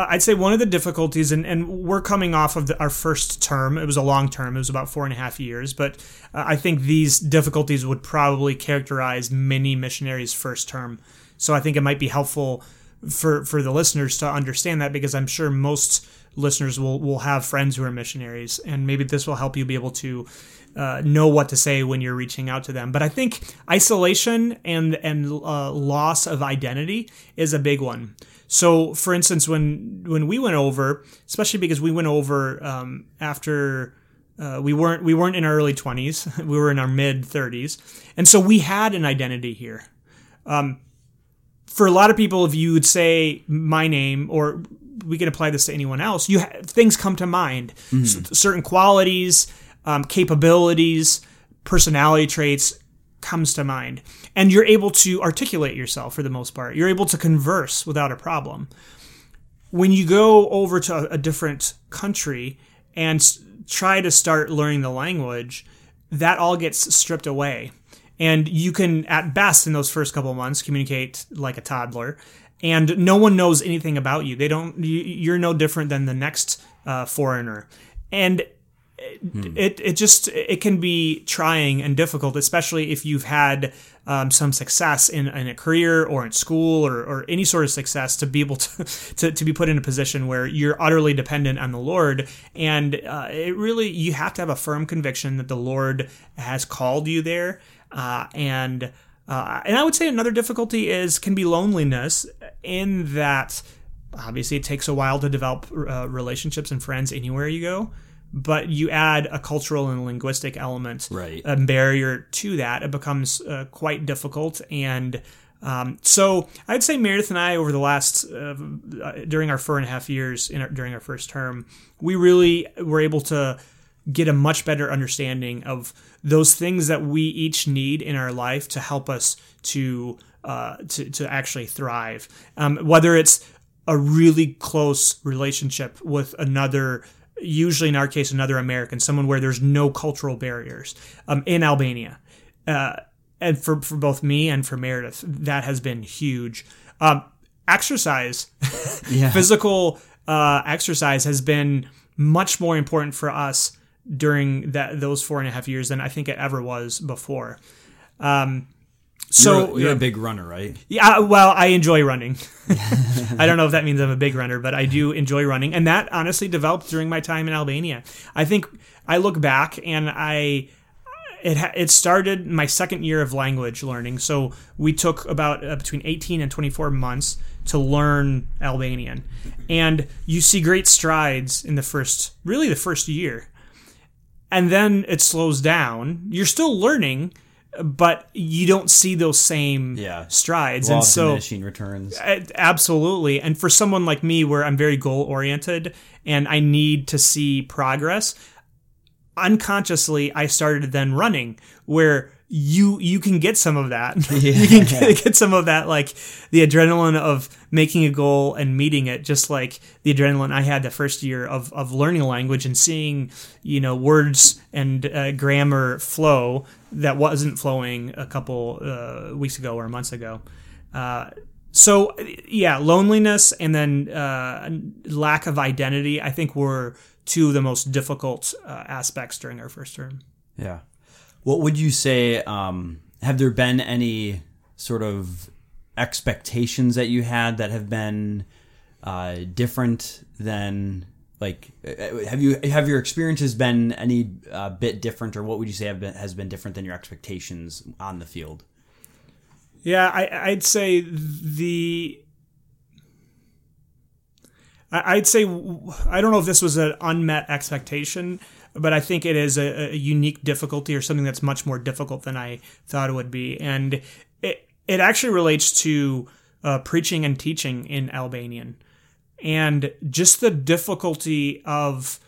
I'd say one of the difficulties, and, and we're coming off of the, our first term. It was a long term. It was about four and a half years. But uh, I think these difficulties would probably characterize many missionaries' first term. So I think it might be helpful for for the listeners to understand that because I'm sure most listeners will will have friends who are missionaries, and maybe this will help you be able to uh, know what to say when you're reaching out to them. But I think isolation and and uh, loss of identity is a big one. So, for instance, when when we went over, especially because we went over um, after uh, we weren't we weren't in our early twenties, we were in our mid thirties, and so we had an identity here. Um, for a lot of people, if you would say my name or we can apply this to anyone else. You ha- things come to mind, S- certain qualities, um, capabilities, personality traits comes to mind, and you're able to articulate yourself for the most part. You're able to converse without a problem. When you go over to a, different country and try to start learning the language, that all gets stripped away. And you can, at best, in those first couple months, communicate like a toddler, and no one knows anything about you. They don't. you- You're no different than the next uh, foreigner, and it it just it can be trying and difficult, especially if you've had um, some success in, in a career or in school or, or any sort of success to be able to, to to be put in a position where you're utterly dependent on the Lord, and uh, it really you have to have a firm conviction that the Lord has called you there, uh, and. Uh, and I would say another difficulty is can be loneliness in that obviously it takes a while to develop uh, relationships and friends anywhere you go but you add a cultural and linguistic element Right. a barrier to that it becomes uh, quite difficult and um, so I'd say Meredith and I over the last uh, during our four and a half years in our, during our first term we really were able to get a much better understanding of those things that we each need in our life to help us to uh, to, to actually thrive. Um, whether it's a really close relationship with another, usually in our case, another American, someone where there's no cultural barriers um, in Albania. Uh, and for, for both me and for Meredith, that has been huge. Um, exercise, Yeah. physical uh, exercise has been much more important for us during that those four and a half years than I think it ever was before. Um, so you're, you're a big runner, right? yeah, well, I enjoy running. I don't know if that means I'm a big runner, but I do enjoy running, and that honestly developed during my time in Albania. I think I look back and I it it started my second year of language learning. So we took about uh, between 18 and 24 months to learn Albanian, and you see great strides in the first really the first year, and then it slows down. You're still learning. But you don't see those same Yeah. strides, Law and so diminishing returns. Absolutely. And for someone like me, where I'm very goal oriented and I need to see progress, unconsciously, I started then running, where you you can get some of that. you can get, get some of that, like the adrenaline of making a goal and meeting it, just like the adrenaline I had the first year of of learning a language and seeing you know words and uh, grammar flow that wasn't flowing a couple uh, weeks ago or months ago. Uh, so yeah, loneliness and then uh, lack of identity, I think, were two of the most difficult uh, aspects during our first term. Yeah. What would you say? Um, have there been any sort of expectations that you had that have been uh, different than like? uh, Have you have your experiences been any uh, bit different, or what would you say have been, has been different than your expectations on the field? Yeah, I, I'd say the. I'd say I don't know if this was an unmet expectation, but I think it is a, a unique difficulty or something that's much more difficult than I thought it would be, and it it actually relates to uh, preaching and teaching in Albanian, and just the difficulty of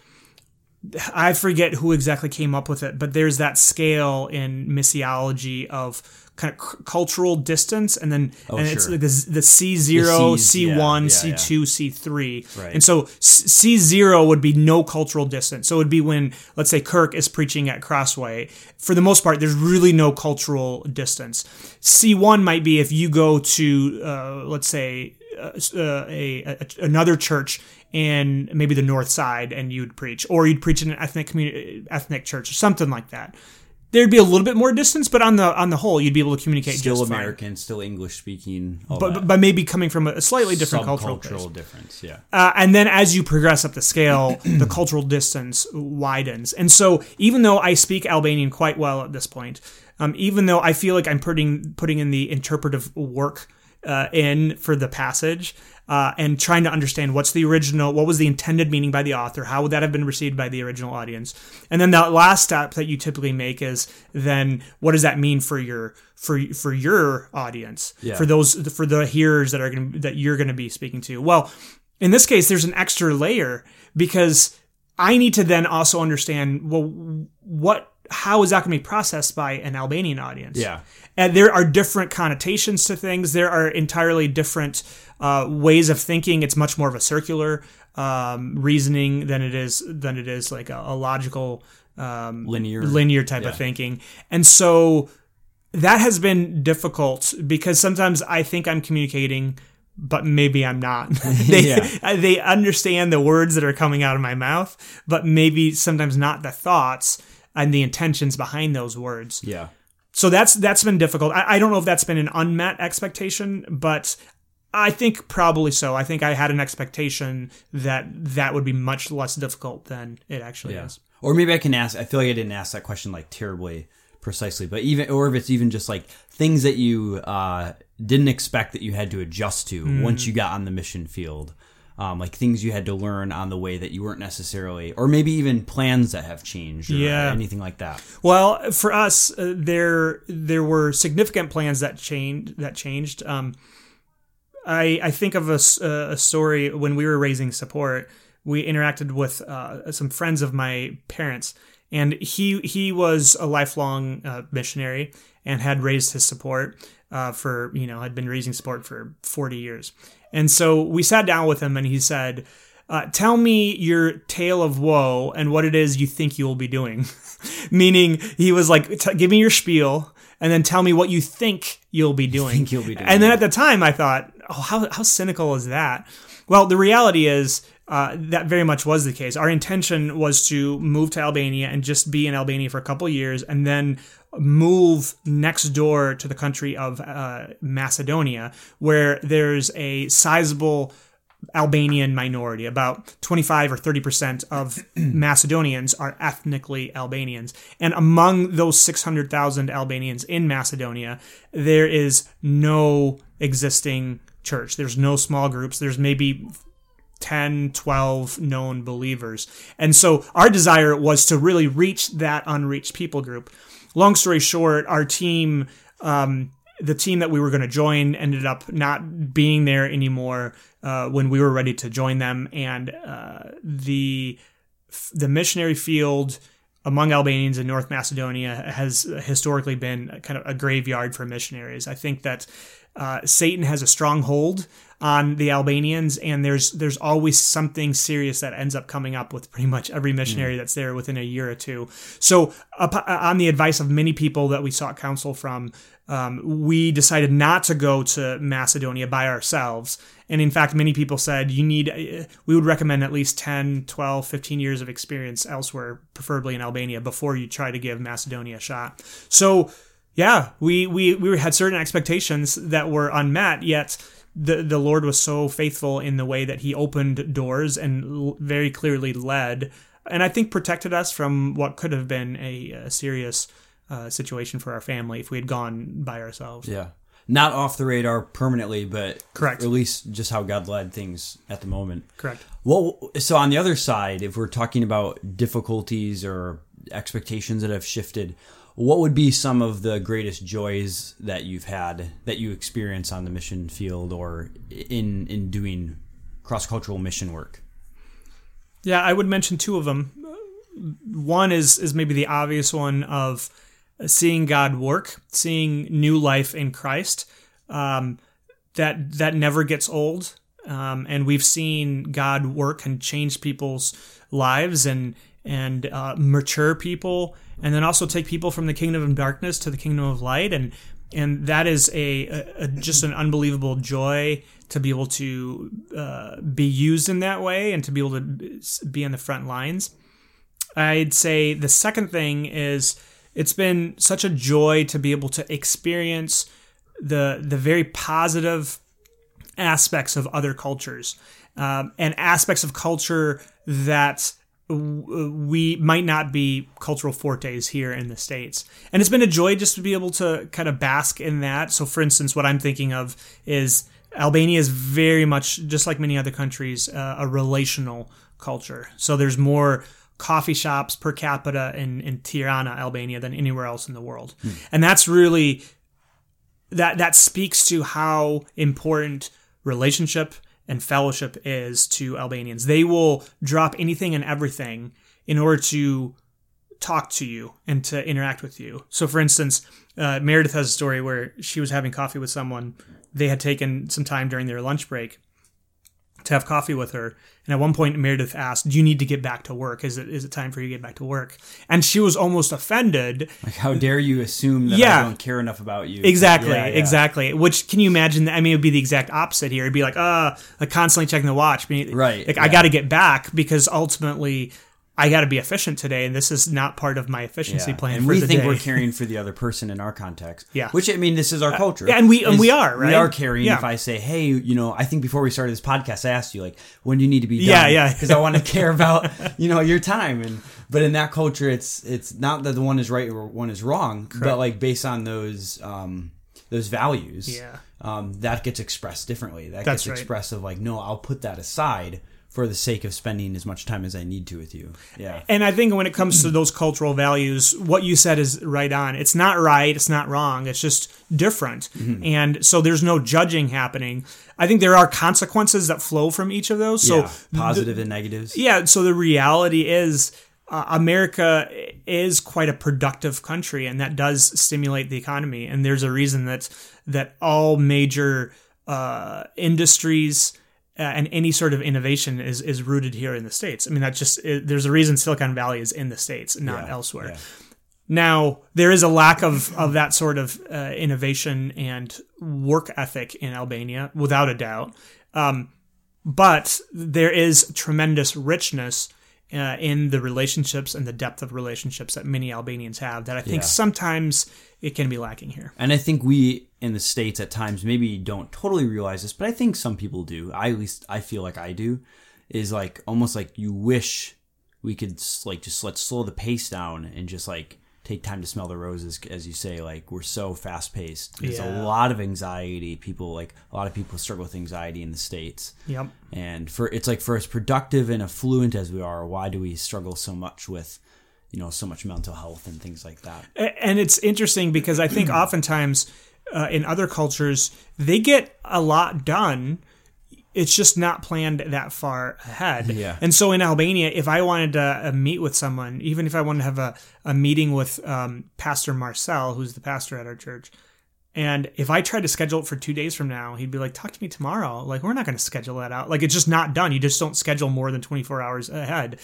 I forget who exactly came up with it, but there's that scale in missiology of kind of c- cultural distance, and then and it's like the, the C zero, C one, C two, C three, Right. and so C zero would be no cultural distance. So it would be when let's say Kirk is preaching at Crossway. For the most part, there's really no cultural distance. C one might be if you go to uh, let's say uh, a, a another church in maybe the north side and you'd preach or you'd preach in an ethnic community ethnic church or something like that there'd be a little bit more distance but on the on the whole you'd be able to communicate Still American, still English speaking, but, but maybe coming from a slightly different cultural base. Subcultural difference. Yeah. Uh, and then as you progress up the scale, the cultural distance widens. And so, even though I speak Albanian quite well at this point, um, even though I feel like I'm putting putting in the interpretive work uh, in for the passage uh, and trying to understand what's the original, what was the intended meaning by the author, how would that have been received by the original audience, and then the last step that you typically make is then what does that mean for your for for your audience, Yeah. for those for the hearers that are going that you're going to be speaking to. Well in this case, there's an extra layer because I need to then also understand well, what, how is that going to be processed by an Albanian audience? Yeah. And there are different connotations to things. There are entirely different uh, ways of thinking. It's much more of a circular um, reasoning than it is than it is like a, a logical um, Linear. linear type Yeah. of thinking. And so that has been difficult because sometimes I think I'm communicating, but maybe I'm not. they, Yeah. they understand the words that are coming out of my mouth, but maybe sometimes not the thoughts and the intentions behind those words. Yeah. So that's that's been difficult. I, I don't know if that's been an unmet expectation, but I think probably so. I think I had an expectation that that would be much less difficult than it actually Yeah. is. Or maybe I can ask. I feel like I didn't ask that question like terribly precisely, but even or if it's even just like things that you uh, didn't expect that you had to adjust to Hmm. once you got on the mission field. Um, like things you had to learn on the way that you weren't necessarily, or maybe even plans that have changed, or Yeah. anything like that. Well, for us, uh, there there were significant plans that changed. That changed. Um, I I think of a, uh, a story when we were raising support. We interacted with uh, some friends of my parents, and he he was a lifelong uh, missionary and had raised his support uh, for you know had been raising support for forty years. And so we sat down with him, and he said. Uh, tell me your tale of woe and what it is you think you will be doing. Meaning, he was like, t- "Give me your spiel, and then tell me what you think you'll be doing." you'll be doing, And then at the time, I thought, "Oh, how how cynical is that?" Well, the reality is uh, that very much was the case. Our intention was to move to Albania and just be in Albania for a couple years, and then move next door to the country of uh, Macedonia, where there's a sizable Albanian minority. About 25 or 30% of Macedonians are ethnically Albanians. And among those 600,000 Albanians in Macedonia, there is no existing church. There's no small groups. There's maybe 10, 12 known believers. And so our desire was to really reach that unreached people group. Long story short, our team, um, the team that we were going to join ended up not being there anymore uh, when we were ready to join them. And uh, the the missionary field among Albanians in North Macedonia has historically been kind of a graveyard for missionaries. I think that uh, Satan has a strong hold on the Albanians, and there's there's always something serious that ends up coming up with pretty much every missionary that's there within a year or two. So, up, on the advice of many people that we sought counsel from, um, we decided not to go to Macedonia by ourselves. And in fact, many people said you need, uh, we would recommend at least 10, 12, 15 years of experience elsewhere, preferably in Albania, before you try to give Macedonia a shot. So, yeah, we, we, we had certain expectations that were unmet, yet the, the Lord was so faithful in the way that he opened doors and l- very clearly led, and I think protected us from what could have been a, a serious uh, situation for our family if we had gone by ourselves. Yeah. Not off the radar permanently, but Correct. At least just how God led things at the moment. Correct. Well, so on the other side, if we're talking about difficulties or expectations that have shifted, what would be some of the greatest joys that you've had that you experience on the mission field or in in doing cross cultural mission work? Yeah, I would mention two of them. One is is maybe the obvious one of seeing God work, seeing new life in Christ. Um, that that never gets old, um, and we've seen God work and change people's lives and and uh, mature people, and then also take people from the kingdom of darkness to the kingdom of light, and and that is a, a, a just an unbelievable joy to be able to uh, be used in that way and to be able to be on the front lines. I'd say the second thing is it's been such a joy to be able to experience the the very positive aspects of other cultures um, and aspects of culture that we might not be cultural fortes here in the states. And it's been a joy just to be able to kind of bask in that. So for instance what i'm thinking of is albania is very much just like many other countries uh, a relational culture. So there's more coffee shops per capita in, in tirana albania than anywhere else in the world. And that's really that that speaks to how important relationship and fellowship is to Albanians. They will drop anything and everything in order to talk to you and to interact with you. So, for instance, uh, Meredith has a story where she was having coffee with someone. They had taken some time during their lunch break to have coffee with her. And at one point, Meredith asked, "Do you need to get back to work? Is it is it time for you to get back to work?" And she was almost offended. Like, how dare you assume that Yeah. I don't care enough about you? Exactly, Yeah, yeah. exactly. Which can you imagine? that- I mean, it would be the exact opposite here. It'd be like, uh, like constantly checking the watch. Being- Right, Like I got to get back because ultimately I got to be efficient today, and this is not part of my efficiency Yeah. plan and for we the think day. we're caring for the other person in our context. Yeah. Which I mean, this is our culture. yeah, and we- and we are, right. We are caring. Yeah. If I say, hey, you know, I think before we started this podcast, I asked you like, when do you need to be done? Yeah, yeah. Because I want to care about you know your time and. But in that culture, it's it's not that the one is right or one is wrong, but like based on those um, those values, Yeah. um, that gets expressed differently. That That's gets right. expressed of like, no, I'll put that aside for the sake of spending as much time as I need to with you. Yeah, And I think when it comes to those cultural values, what you said is right on. It's not right, it's not wrong, it's just different. Mm-hmm. And so there's no judging happening. I think there are consequences that flow from each of those. So yeah. positive and negatives. yeah, so the reality is uh, America is quite a productive country and that does stimulate the economy and there's a reason that that all major uh, industries uh, and any sort of innovation is is rooted here in the states. I mean that just it, there's a reason Silicon Valley is in the states, not Yeah, elsewhere. yeah. Now, there is a lack of, of that sort of uh, innovation and work ethic in Albania, without a doubt. Um, but there is tremendous richness uh, in the relationships and the depth of relationships that many Albanians have that I think Yeah. sometimes it can be lacking here. And I think we in the states at times maybe don't totally realize this, but I think some people do. I at least I feel like I do. Is like almost like you wish we could like just let's slow the pace down and just like take time to smell the roses, as you say. Like we're so fast paced. There's Yeah. a lot of anxiety. People like a lot of people struggle with anxiety in the states. Yep. And for it's like for as productive and affluent as we are, why do we struggle so much with you know so much mental health and things like that? And it's interesting because I think oftentimes uh, in other cultures, they get a lot done. It's just not planned that far ahead. Yeah. And so in Albania, if I wanted to uh, meet with someone, even if I wanted to have a, a meeting with um, Pastor Marcel, who's the pastor at our church, and if I tried to schedule it for two days from now, he'd be like, talk to me tomorrow. Like, we're not going to schedule that out. Like, it's just not done. You just don't schedule more than 24 hours ahead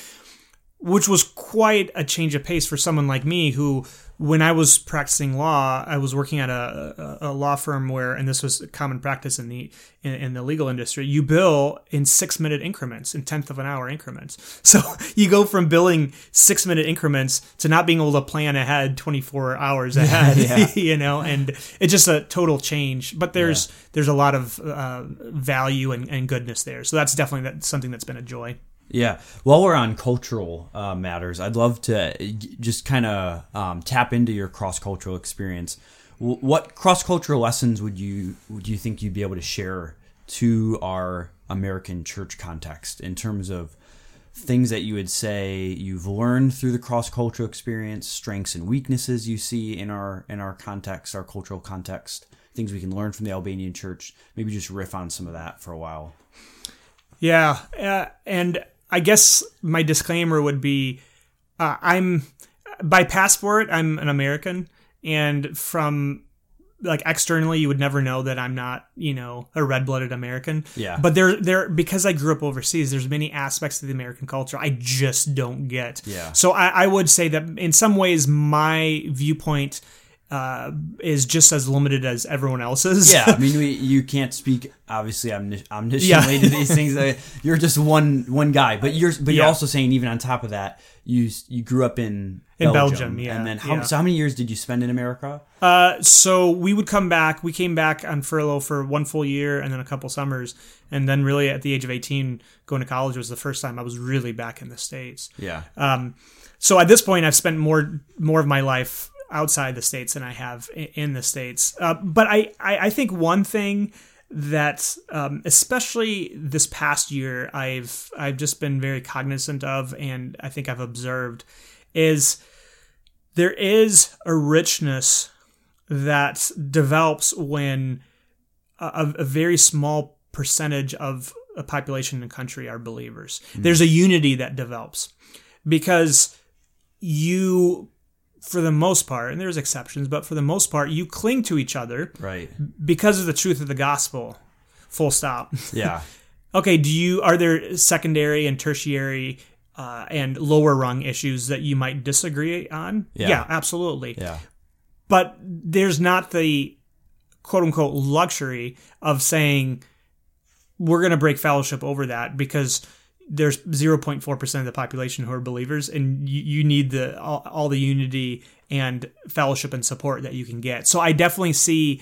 which was quite a change of pace for someone like me who when i was practicing law i was working at a, a, a law firm where and this was common practice in the in, in the legal industry you bill in six minute increments in tenth of an hour increments. So you go from billing six minute increments to not being able to plan ahead 24 hours ahead Yeah. you know and it's just a total change but there's there's a lot of uh, value and, and goodness there. So that's definitely that, something that's been a joy Yeah. While we're on cultural uh, matters, I'd love to uh, just kind of um, tap into your cross cultural experience. W- what cross cultural lessons would you would you think you'd be able to share to our American church context in terms of things that you would say you've learned through the cross cultural experience, strengths and weaknesses you see in our in our context, our cultural context, things we can learn from the Albanian church. Maybe just riff on some of that for a while. Yeah, uh, and I guess my disclaimer would be, uh, I'm by passport I'm an American, and from like externally you would never know that I'm not you know a red blooded American. Yeah. But there there because I grew up overseas, there's many aspects of the American culture I just don't get. Yeah. So I, I would say that in some ways my viewpoint. Uh, is just as limited as everyone else's. Yeah, I mean, we, you can't speak obviously omnis- omnisciently Yeah. to these things. Uh, You're just one one guy, but you're but you're also saying even on top of that, you you grew up in In Belgium, Belgium, yeah, and then how yeah. so how many years did you spend in America? Uh, so we would come back. We came back on furlough for one full year and then a couple summers, and then really at the age of eighteen, going to college was the first time I was really back in the states. Yeah, Um, so at this point, I've spent more more of my life outside the states than I have in the states. Uh, but I, I I think one thing that um, especially this past year I've I've just been very cognizant of and I think I've observed is there is a richness that develops when a, a very small percentage of a population in the country are believers. There's a unity that develops because you, for the most part, and there's exceptions, but for the most part, you cling to each other Right. because of the truth of the gospel. Full stop. Yeah. okay, do you are there secondary and tertiary uh, and lower rung issues that you might disagree on? Yeah. absolutely. Yeah. But there's not the quote unquote luxury of saying we're going to break fellowship over that because there's 0.4% of the population who are believers and you, you need the all, all the unity and fellowship and support that you can get. So i definitely see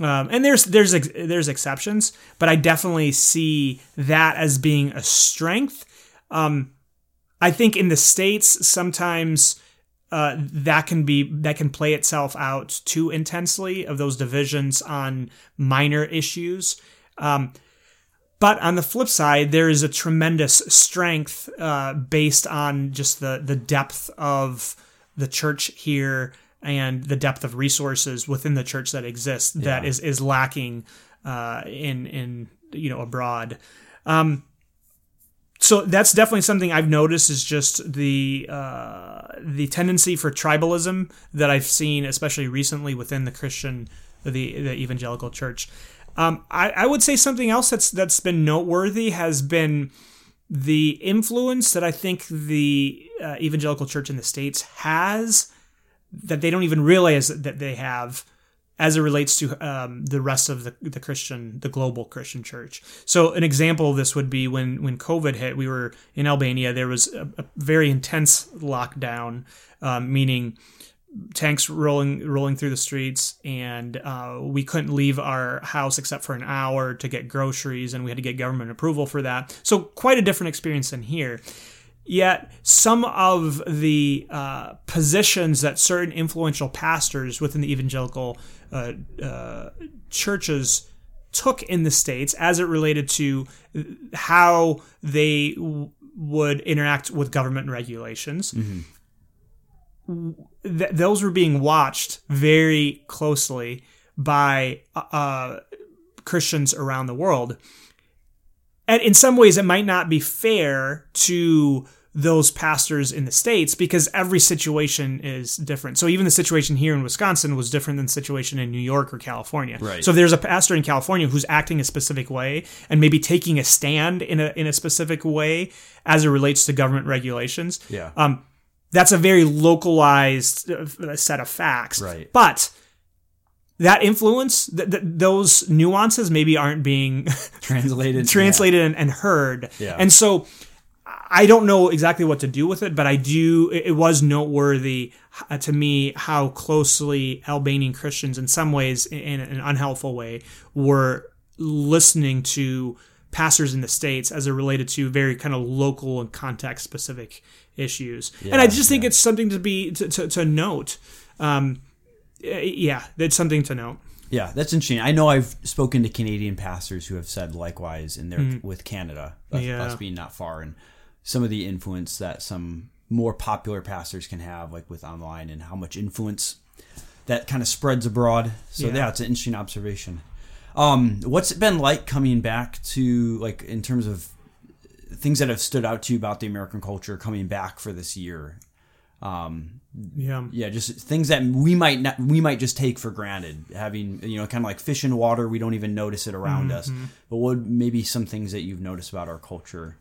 um, and there's there's there's exceptions but i definitely see that as being a strength. Um, i think in the states sometimes uh, that can be that can play itself out too intensely of those divisions on minor issues. Um, but on the flip side, there is a tremendous strength uh, based on just the the depth of the church here and the depth of resources within the church that exists that Yeah. is is lacking uh, in in you know abroad. Um, so that's definitely something I've noticed is just the uh, the tendency for tribalism that I've seen, especially recently within the Christian, the the evangelical church. Um, I, I would say something else that's that's been noteworthy has been the influence that I think the uh, evangelical church in the states has that they don't even realize that they have as it relates to um, the rest of the, the Christian, the global Christian church. So an example of this would be when when COVID hit, we were in Albania. There was a, a very intense lockdown, um, meaning tanks rolling rolling through the streets, and uh, we couldn't leave our house except for an hour to get groceries, and we had to get government approval for that. So quite a different experience than here. Yet some of the uh, positions that certain influential pastors within the evangelical uh, uh, churches took in the states, as it related to how they w- would interact with government regulations, th- those were being watched very closely by uh, Christians around the world. And in some ways, it might not be fair to those pastors in the states because every situation is different. So even the situation here in Wisconsin was different than the situation in New York or California. Right. So if there's a pastor in California who's acting a specific way and maybe taking a stand in a in a specific way as it relates to government regulations, Yeah. um, that's a very localized uh, set of facts. Right. But that influence, th- th- those nuances maybe aren't being Translated. translated and, and heard. Yeah. And so I don't know exactly what to do with it, but I do. It, it was noteworthy uh, to me how closely Albanian Christians, in some ways, in, in an unhelpful way, were listening to pastors in the states as it related to very kind of local and context specific issues. and I just think it's something to be to, to, to note. Um, yeah, it's something to note. Yeah, that's interesting. I know I've spoken to Canadian pastors who have said likewise in their with Canada, us. Yeah. us being not far, and some of the influence that some more popular pastors can have, like with online, and how much influence that kind of spreads abroad. So Yeah. yeah, it's an interesting observation. Um, what's it been like coming back to like in terms of things that have stood out to you about the American culture coming back for this year? Yeah. yeah just things that we might not we might just take for granted having you know kind of like fish in water we don't even notice it around us but what maybe some things that you've noticed about our culture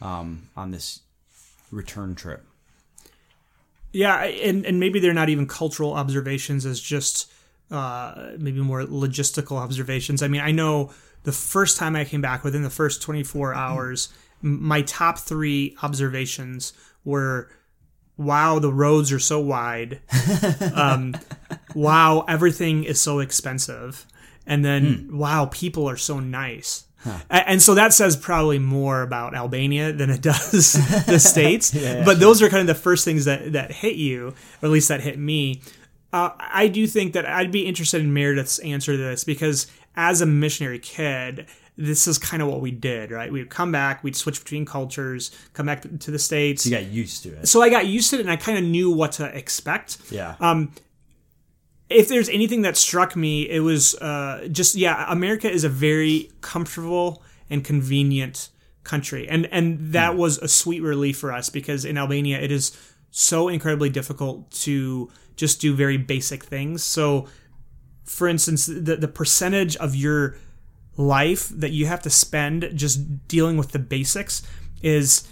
um, on this return trip Yeah, and and maybe they're not even cultural observations as just uh, maybe more logistical observations. I mean, I know the first time I came back, within the first 24 hours, m- my top three observations were, "Wow, the roads are so wide," um, "Wow, everything is so expensive," and then, "Wow, people are so nice." A- And so that says probably more about Albania than it does the states. Yeah, but those are kind of the first things that, that hit you, or at least that hit me. Uh, I do think that I'd be interested in Meredith's answer to this because as a missionary kid, this is kind of what we did, right? We'd come back, we'd switch between cultures, come back to the States. you got used to it So I got used to it and I kind of knew what to expect yeah Um, if there's anything that struck me, it was uh, just yeah, America is a very comfortable and convenient country. And and that was a sweet relief for us because in Albania it is so incredibly difficult to just do very basic things. So for instance, the the percentage of your life that you have to spend just dealing with the basics is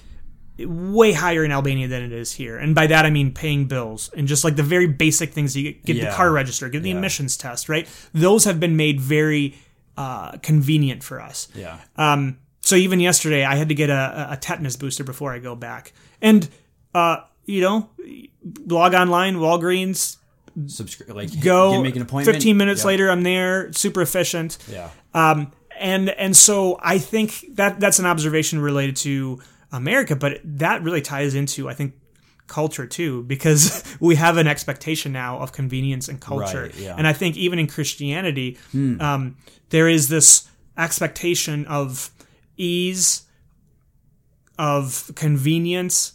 way higher in Albania than it is here. And by that I mean paying bills and just like the very basic things you get, get Yeah. the car register, get the Yeah. emissions test, right? Those have been made very uh, convenient for us. Yeah. Um, so even yesterday, I had to get a, a tetanus booster before I go back, and uh, you know, log online, Walgreens, Subscribe. Like go. make an appointment. Fifteen minutes Yeah. later, I'm there. Super efficient. Yeah. Um, and and so I think that that's an observation related to America, but that really ties into I think culture too, because we have an expectation now of convenience and culture. Right, yeah. Hmm. And I think even in Christianity, um, there is this expectation of ease, of convenience.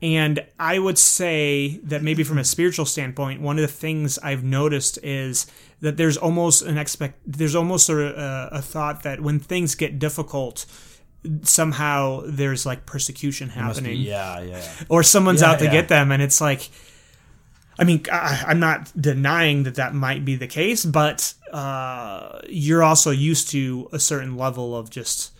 And I would say that maybe from a spiritual standpoint, one of the things I've noticed is that there's almost an expect, there's almost a, a, a thought that when things get difficult, somehow there's like persecution Must be- happening yeah. Yeah. or someone's Yeah, out to yeah. get them and it's like i mean I, i'm not denying that that might be the case but uh, you're also used to a certain level of just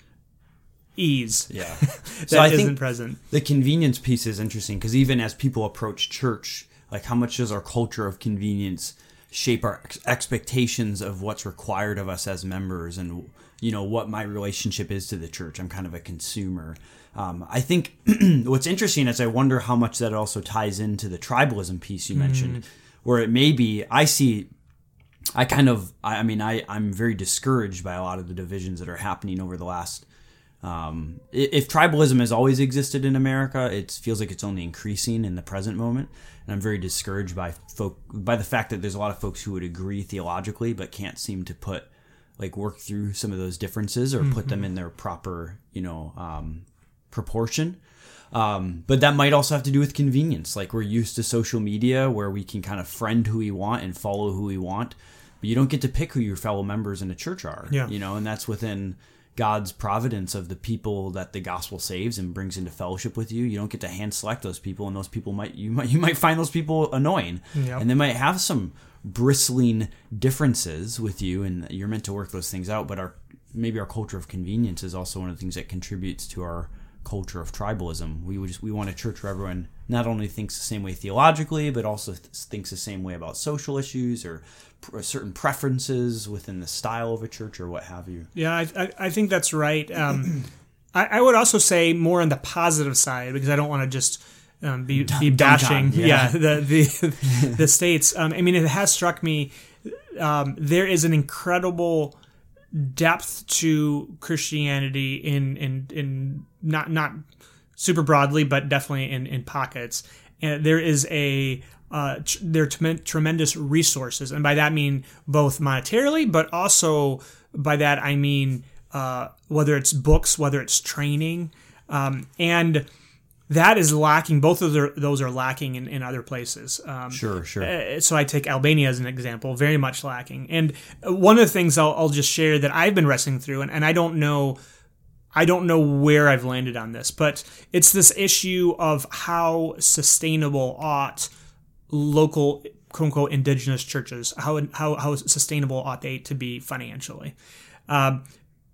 ease Yeah. that so I not think present the convenience piece is interesting because even as people approach church, like how much does our culture of convenience shape our ex- expectations of what's required of us as members and you know what my relationship is to the church i'm kind of a consumer um, i think what's interesting is i wonder how much that also ties into the tribalism piece you mentioned where it may be i see I kind of, I I mean, I, I'm very discouraged by a lot of the divisions that are happening over the last. Um, if tribalism has always existed in America, it feels like it's only increasing in the present moment, and I'm very discouraged by folk by the fact that there's a lot of folks who would agree theologically but can't seem to put like work through some of those differences or put them in their proper, you know, um, proportion. Um, but that might also have to do with convenience. Like we're used to social media where we can kind of friend who we want and follow who we want, but you don't get to pick who your fellow members in a church are. Yeah. You know, and that's within God's providence of the people that the gospel saves and brings into fellowship with you. You don't get to hand select those people, and those people might you might you might find those people annoying, Yeah. and they might have some bristling differences with you, and you're meant to work those things out. But our maybe our culture of convenience is also one of the things that contributes to our culture of tribalism. We would just we want a church where everyone not only thinks the same way theologically, but also th- thinks the same way about social issues or certain preferences within the style of a church or what have you. yeah i, I, I think that's right um, I, I would also say more on the positive side because i don't want to just um, be, be bashing yeah. yeah. the the, the states um, i mean it has struck me um, there is an incredible depth to Christianity in in in not not super broadly, but definitely in in pockets. And there is a uh, tr- are tremen- tremendous resources, and by that I mean both monetarily, but also by that I mean uh, whether it's books, whether it's training, um, and that is lacking. Both of their, those are lacking in, in other places. Um, Sure, sure. uh, so I take Albania as an example, very much lacking. And one of the things I'll, I'll just share that I've been wrestling through, and, and I don't know, I don't know where I've landed on this, but it's this issue of how sustainable ought local quote unquote indigenous churches, how how how sustainable ought they to be financially? Um,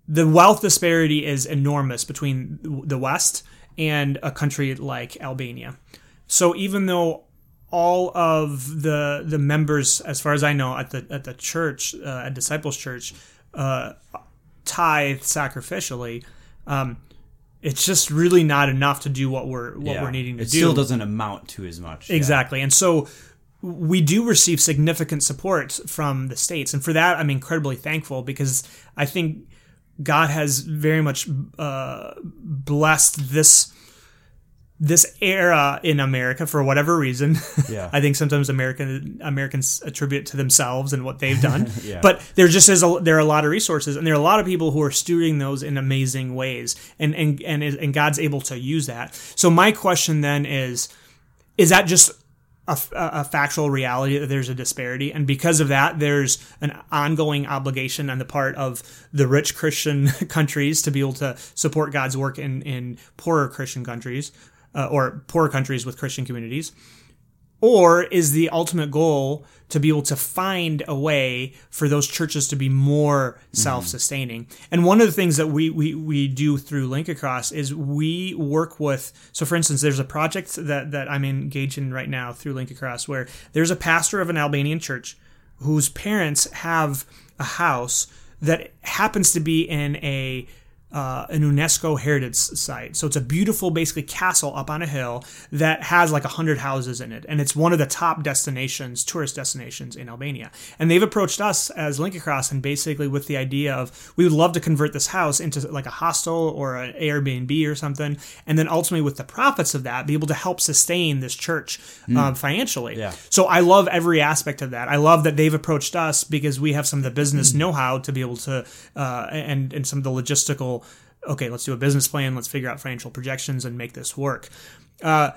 the wealth disparity is enormous between the West and a country like Albania. So even though all of the the members, as far as I know, at the at the church, uh, at Disciples Church, uh, tithe sacrificially, um, it's just really not enough to do what we're what Yeah. we're needing to it do. It still doesn't amount to as much. Yeah. Exactly. And so we do receive significant support from the states. And for that, I'm incredibly thankful because I think God has very much uh, blessed this this era in America for whatever reason. Yeah. I think sometimes American Americans attribute to themselves and what they've done. Yeah. But there just is a, there are a lot of resources, and there are a lot of people who are stewarding those in amazing ways, and and and and God's able to use that. So my question then is, is that just a, a, factual reality that there's a disparity, and because of that, there's an ongoing obligation on the part of the rich Christian countries to be able to support God's work in in poorer Christian countries uh, or poorer countries with Christian communities. Or is the ultimate goal to be able to find a way for those churches to be more self-sustaining? Mm-hmm. And one of the things that we, we, we do through Link Across is we work with, so for instance, there's a project that, that I'm engaged in right now through Link Across where there's a pastor of an Albanian church whose parents have a house that happens to be in a uh, an UNESCO heritage site. So it's a beautiful, basically, castle up on a hill that has like a hundred houses in it, and it's one of the top destinations, tourist destinations in Albania. And they've approached us as Link Across, and basically with the idea of we would love to convert this house into like a hostel or an Airbnb or something, and then ultimately with the profits of that, be able to help sustain this church mm. uh, financially. Yeah. So I love every aspect of that. I love that they've approached us because we have some of the business mm. know-how to be able to, uh, and and some of the logistical okay, let's do a business plan, let's figure out financial projections and make this work. Uh,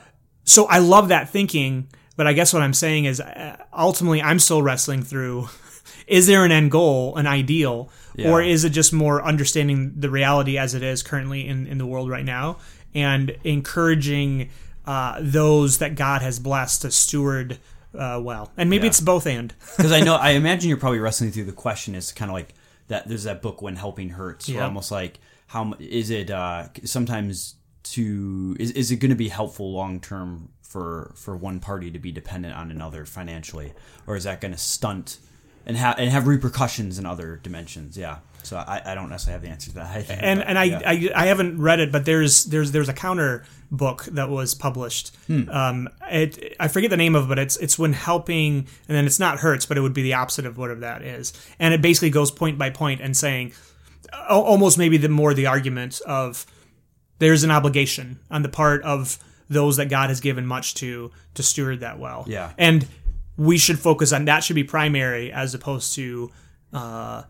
so I love that thinking, but I guess what I'm saying is uh, ultimately I'm still wrestling through is there an end goal, an ideal, yeah. or is it just more understanding the reality as it is currently in, in the world right now and encouraging uh, those that God has blessed to steward uh, well? And maybe yeah. it's both and. Because I know, I imagine you're probably wrestling through the question is kind of like that. There's that book, When Helping Hurts, yeah. almost like how is it uh, sometimes to is, is it going to be helpful long term for for one party to be dependent on another financially? Or is that going to stunt and have and have repercussions in other dimensions? Yeah. So I, I don't necessarily have the answer to that. I think, and but, and I, yeah. I I haven't read it but there's there's there's a counter book that was published. Hmm. um it I forget the name of it but it's it's when helping and then it's not hurts but it would be the opposite of whatever that is. And it basically goes point by point and saying almost maybe the more the argument of there's an obligation on the part of those that God has given much to to steward that well. Yeah. And we should focus on that should be primary as opposed to uh,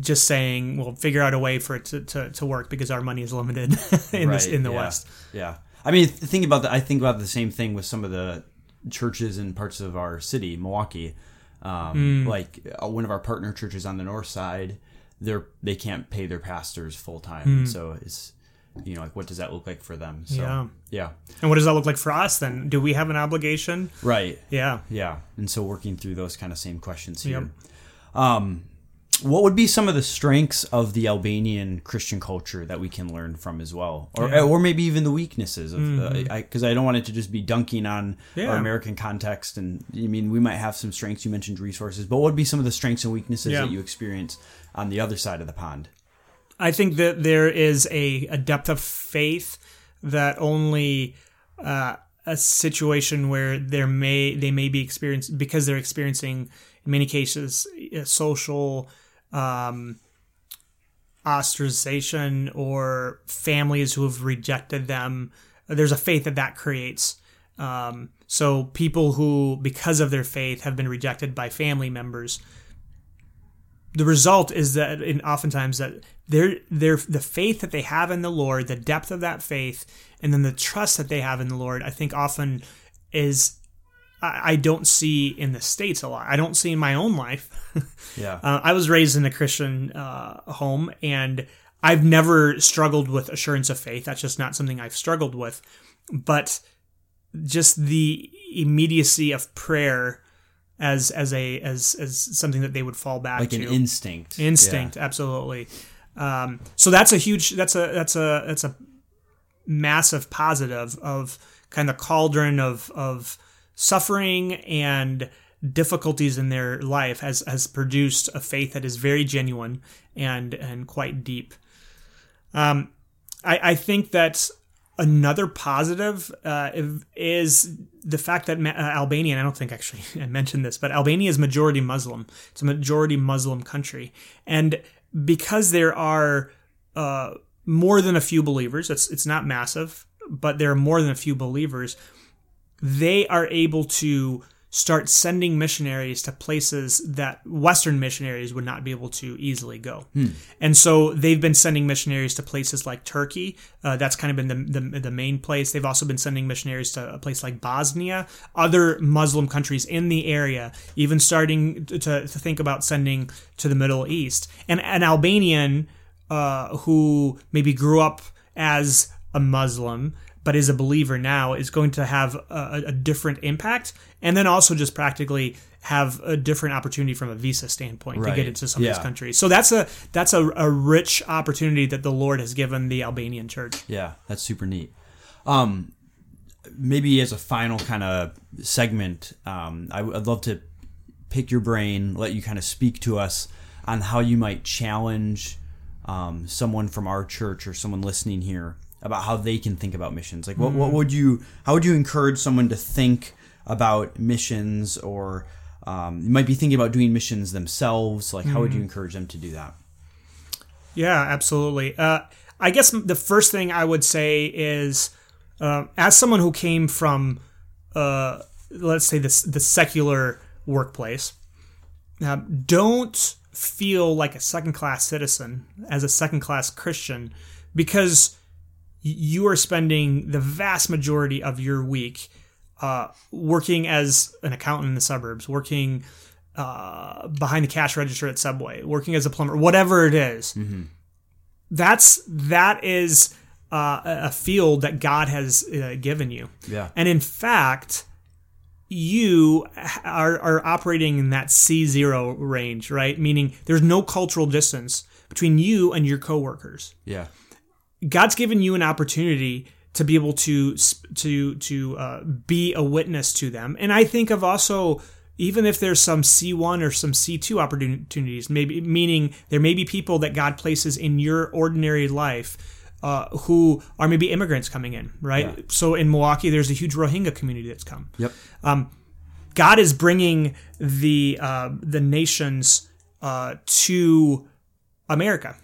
just saying, well, figure out a way for it to, to, to work because our money is limited in right, this in the yeah. West. Yeah. I mean, think about that, I think about the same thing with some of the churches in parts of our city, Milwaukee. Um, mm. Like uh, one of our partner churches on the north side they're they can't pay their pastors full time. Mm. So it's you know like what does that look like for them? So, yeah, yeah. And what does that look like for us then? Do we have an obligation? Right. Yeah. Yeah. And so working through those kind of same questions here. Yep. Um, what would be some of the strengths of the Albanian Christian culture that we can learn from as well, or yeah. or maybe even the weaknesses of because mm-hmm. I, I, don't want it to just be dunking on yeah. our American context. And I mean, we might have some strengths. You mentioned resources, but what would be some of the strengths and weaknesses yeah. that you experience on the other side of the pond? I think that there is a, a depth of faith that only. Uh, a situation where there may they may be experiencing because they're experiencing in many cases social um, ostracization or families who have rejected them. There's a faith that that creates. Um, so people who, because of their faith, have been rejected by family members. The result is that, in oftentimes, that their their the faith that they have in the Lord, the depth of that faith, and then the trust that they have in the Lord, I think often is I don't see in the states a lot. I don't see in my own life. yeah, uh, I was raised in a Christian uh, home, and I've never struggled with assurance of faith. That's just not something I've struggled with. But just the immediacy of prayer as as a as as something that they would fall back to. like to, an instinct. Instinct, yeah. absolutely. Um, so that's a huge. That's a that's a that's a massive positive of kind of cauldron of of suffering and difficulties in their life has has produced a faith that is very genuine and and quite deep. Um, I, I think that another positive uh, is the fact that uh, Albania, I don't think actually I mentioned this, but Albania is majority Muslim. It's a majority Muslim country, and because there are uh, more than a few believers, it's it's not massive, but there are more than a few believers they are able to start sending missionaries to places that Western missionaries would not be able to easily go. And so they've been sending missionaries to places like Turkey. Uh, that's kind of been the, the, the main place. They've also been sending missionaries to a place like Bosnia, other Muslim countries in the area, even starting to, to think about sending to the Middle East. And an Albanian uh, who maybe grew up as a Muslim but is a believer now is going to have a, a different impact and then also just practically have a different opportunity from a visa standpoint to get into some of these countries. So that's a that's a, a rich opportunity that the lord has given the albanian church. Yeah, that's super neat. Um, maybe as a final kind of segment, um, I, would love to pick your brain, let you kind of speak to us on how you might challenge um, someone from our church or someone listening here about how they can think about missions. Like, what, what would you, how would you encourage someone to think about missions, or um, you might be thinking about doing missions themselves? Like, how would you encourage them to do that? Yeah, absolutely. Uh, I guess the first thing I would say is, uh, as someone who came from, uh, let's say, this the secular workplace, uh, don't feel like a second class citizen as a second class Christian because you are spending the vast majority of your week uh, working as an accountant in the suburbs, working uh, behind the cash register at Subway, working as a plumber, whatever it is. That's that is uh, a field that God has uh, given you, Yeah. and in fact, you are are operating in that C zero range, right? Meaning there's no cultural distance between you and your coworkers. Yeah. God's given you an opportunity to be able to to to uh, be a witness to them, and I think of also even if there's some C1 or some C2 opportunities, maybe meaning there may be people that God places in your ordinary life uh, who are maybe immigrants coming in, right? Yeah. So in Milwaukee, there's a huge Rohingya community that's come. Yep. God is bringing the uh, the nations uh, to America,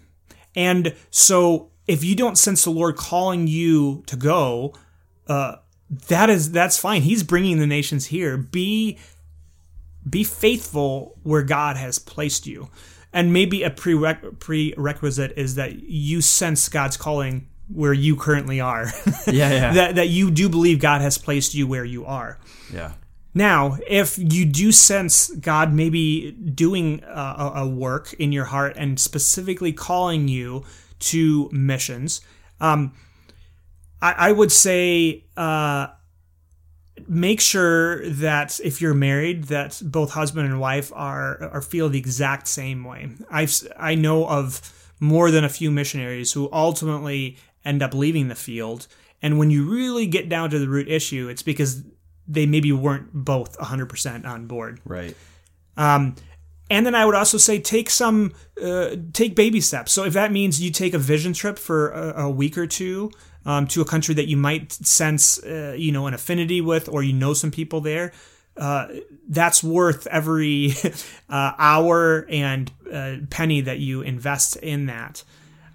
and so if you don't sense the Lord calling you to go, uh, that is that's fine. He's bringing the nations here. Be be faithful where God has placed you, and maybe a prereq- prerequisite is that you sense God's calling where you currently are. Yeah. Yeah. that that you do believe God has placed you where you are. yeah. Now, if you do sense God maybe doing uh, a, a work in your heart and specifically calling you to missions, um, I, I would say uh, make sure that if you're married, that both husband and wife are are feel the exact same way. I've I know of more than a few missionaries who ultimately end up leaving the field, and when you really get down to the root issue, it's because they maybe weren't both 100% on board. Right. Um, and then I would also say take some, uh, take baby steps. So if that means you take a vision trip for a, a week or two um, to a country that you might sense, uh, you know, an affinity with, or you know some people there, uh, that's worth every uh, hour and uh, penny that you invest in that.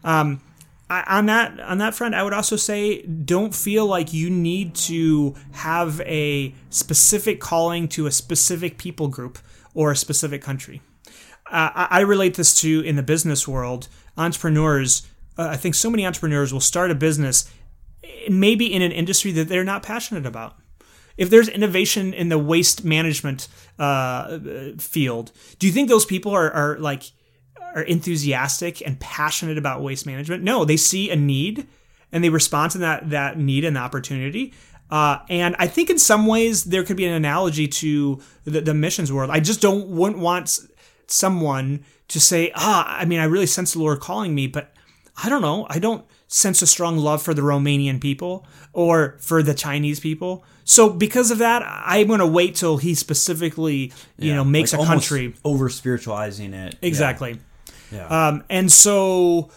Um, I, on that on that front, I would also say don't feel like you need to have a specific calling to a specific people group or a specific country. Uh, I, relate this to in the business world. Entrepreneurs, uh, I think so many entrepreneurs will start a business, maybe in an industry that they're not passionate about. If there's innovation in the waste management uh, field, do you think those people are, are like are enthusiastic and passionate about waste management? No, they see a need and they respond to that that need and opportunity. Uh, and I think in some ways there could be an analogy to the, the missions world. I just don't wouldn't want someone to say, ah, I mean, I really sense the Lord calling me, but I don't know. I don't sense a strong love for the Romanian people or for the Chinese people. So because of that, I'm going to wait till he specifically, you Yeah. know, makes Like a country. over spiritualizing it. Yeah. Exactly. Yeah. Um, and so,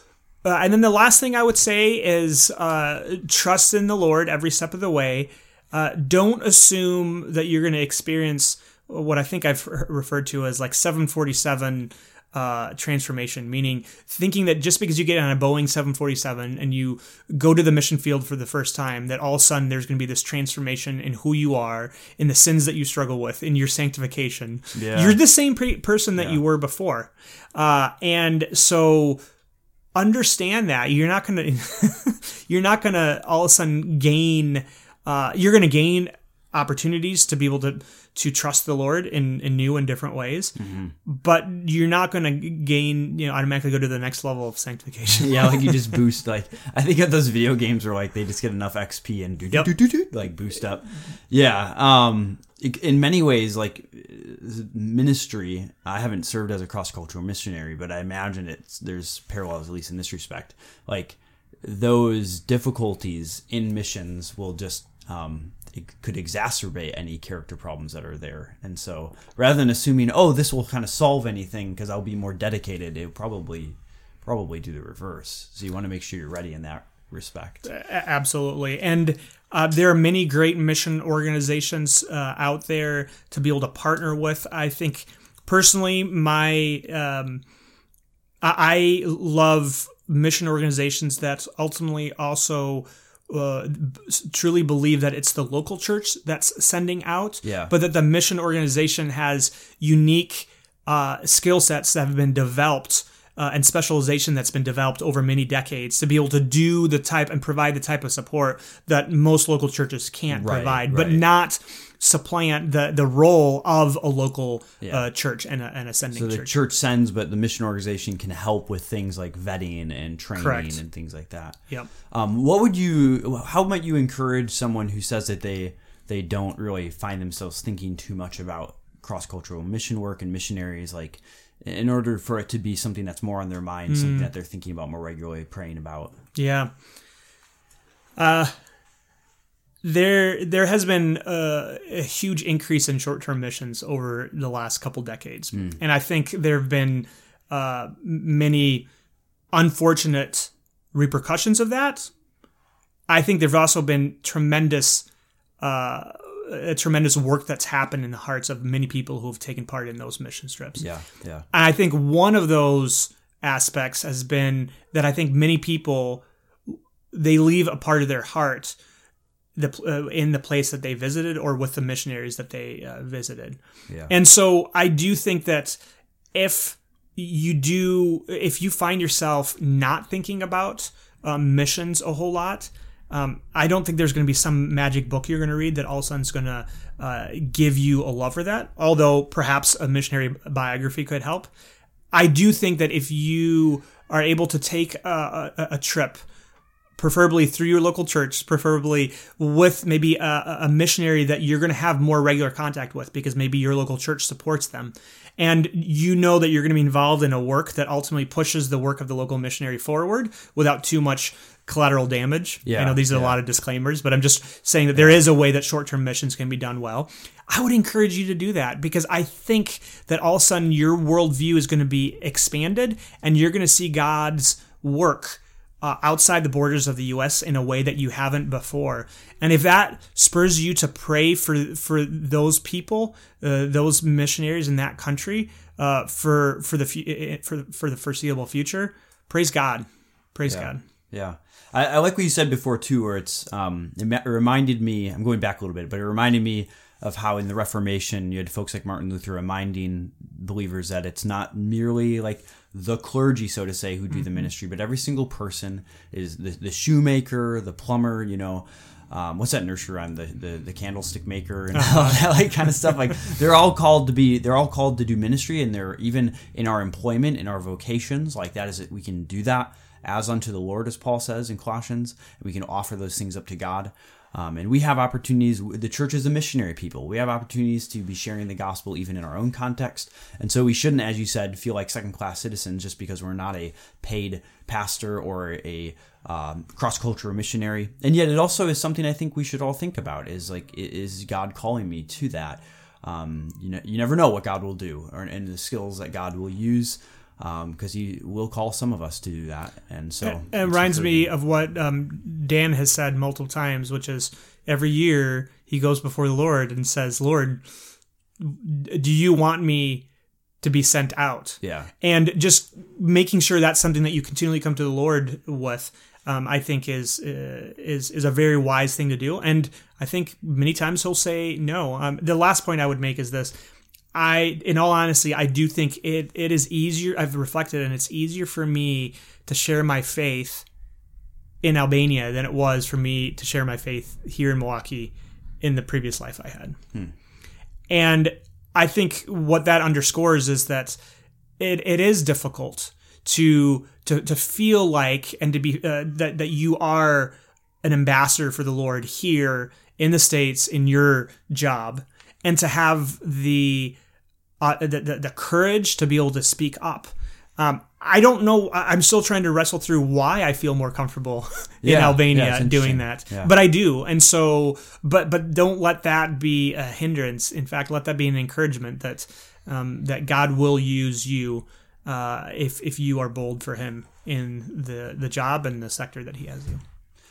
uh, and then the last thing I would say is uh, trust in the Lord every step of the way. Uh, don't assume that you're going to experience what I think I've referred to as like 747 uh, transformation, meaning thinking that just because you get on a Boeing 747 and you go to the mission field for the first time, that all of a sudden there's going to be this transformation in who you are, in the sins that you struggle with, in your sanctification. Yeah. You're the same pre- person that you were before. Uh, and so understand that you're not to, you're not to all of a sudden gain, uh, you're to gain opportunities to be able to to trust the Lord in, in new and different ways, Mm-hmm. but you're not going to gain you know automatically go to the next level of sanctification. yeah, like you just boost like I think of those video games where like they just get enough XP and do do do do like boost up. Yeah, um, in many ways, like ministry, I haven't served as a cross cultural missionary, but I imagine it's there's parallels at least in this respect. Like those difficulties in missions will just um, it could exacerbate any character problems that are there. And so rather than assuming, oh, this will kind of solve anything because I'll be more dedicated, it probably probably do the reverse. So you want to make sure you're ready in that respect. Absolutely. And uh, there are many great mission organizations uh, out there to be able to partner with. I think personally, my um, I I love mission organizations that ultimately also uh, truly believe that it's the local church that's sending out, Yeah. but that the mission organization has unique uh, skill sets that have been developed uh, and specialization that's been developed over many decades to be able to do the type and provide the type of support that most local churches can't Right, provide, but not supplant the the role of a local Yeah. uh, church and a, an ascending So the church. church sends, but the mission organization can help with things like vetting and training Correct. and things like that. Yep. Um, what would you? How might you encourage someone who says that they they don't really find themselves thinking too much about cross cultural mission work and missionaries, like in order for it to be something that's more on their mind, Mm. something that they're thinking about more regularly, praying about. Yeah. Uh there there has been a, a huge increase in short-term missions over the last couple decades. And I think there have been uh, many unfortunate repercussions of that. I think there've also been tremendous uh, a tremendous work that's happened in the hearts of many people who have taken part in those mission trips. Yeah, yeah, And I think one of those aspects has been that I think many people they leave a part of their heart the uh, in the place that they visited or with the missionaries that they uh, visited. yeah. And so I do think that if you do, if you find yourself not thinking about um, missions a whole lot, um, I don't think there's going to be some magic book you're going to read that all of a sudden is going to uh, give you a love for that. Although perhaps a missionary biography could help. I do think that if you are able to take a, a, a trip preferably through your local church, preferably with maybe a, a missionary that you're going to have more regular contact with because maybe your local church supports them. And you know that you're going to be involved in a work that ultimately pushes the work of the local missionary forward without too much collateral damage. Yeah, I know these are a lot of disclaimers, but I'm just saying that there is a way that short term missions can be done well. I would encourage you to do that because I think that all of a sudden your worldview is going to be expanded and you're going to see God's work uh, outside the borders of the U.S. in a way that you haven't before. And if that spurs you to pray for for those people, uh, those missionaries in that country, uh, for for the for for the foreseeable future, praise God, praise God. Yeah. I, I like what you said before too, where it's um, it reminded me. I'm going back a little bit, but it reminded me of how in the Reformation you had folks like Martin Luther reminding believers that it's not merely like the clergy, so to say, who do the ministry, but every single person is the, the shoemaker, the plumber, you know. Um, what's that nursery rhyme? The, the the candlestick maker and all that like kind of stuff. Like they're all called to be, they're all called to do ministry, and they're even in our employment, in our vocations, like that is it. we can do that as unto the Lord, as Paul says in Colossians. We can offer those things up to God. Um, and we have opportunities. The church is a missionary people. We have opportunities to be sharing the gospel even in our own context. And so we shouldn't, as you said, feel like second class citizens just because we're not a paid pastor or a um, cross cultural missionary. And yet, it also is something I think we should all think about: is like, is God calling me to that? Um, you know, you never know what God will do, or and the skills that God will use because he will call some of us to do that. And so It reminds me of what um, Dan has said multiple times, which is every year he goes before the Lord and says, "Lord, do you want me to be sent out. Yeah. And just making sure that's something that you continually come to the Lord with, um, I think is uh, is is a very wise thing to do. And I think many times he'll say no. Um, the last point I would make is this. I, in all honesty, I do think it, it is easier. I've reflected, and it's easier for me to share my faith in Albania than it was for me to share my faith here in Milwaukee in the previous life I had. And I think what that underscores is that it, it is difficult to to to feel like and to be uh, that that you are an ambassador for the Lord here in the states in your job and to have the uh, the, the, the courage to be able to speak up. Um, I don't know. I'm still trying to wrestle through why I feel more comfortable in Yeah, Albania yeah, doing that, Yeah. but I do. And so, but but don't let that be a hindrance. In fact, let that be an encouragement that um, that God will use you uh, if if you are bold for Him in the the job and the sector that He has you.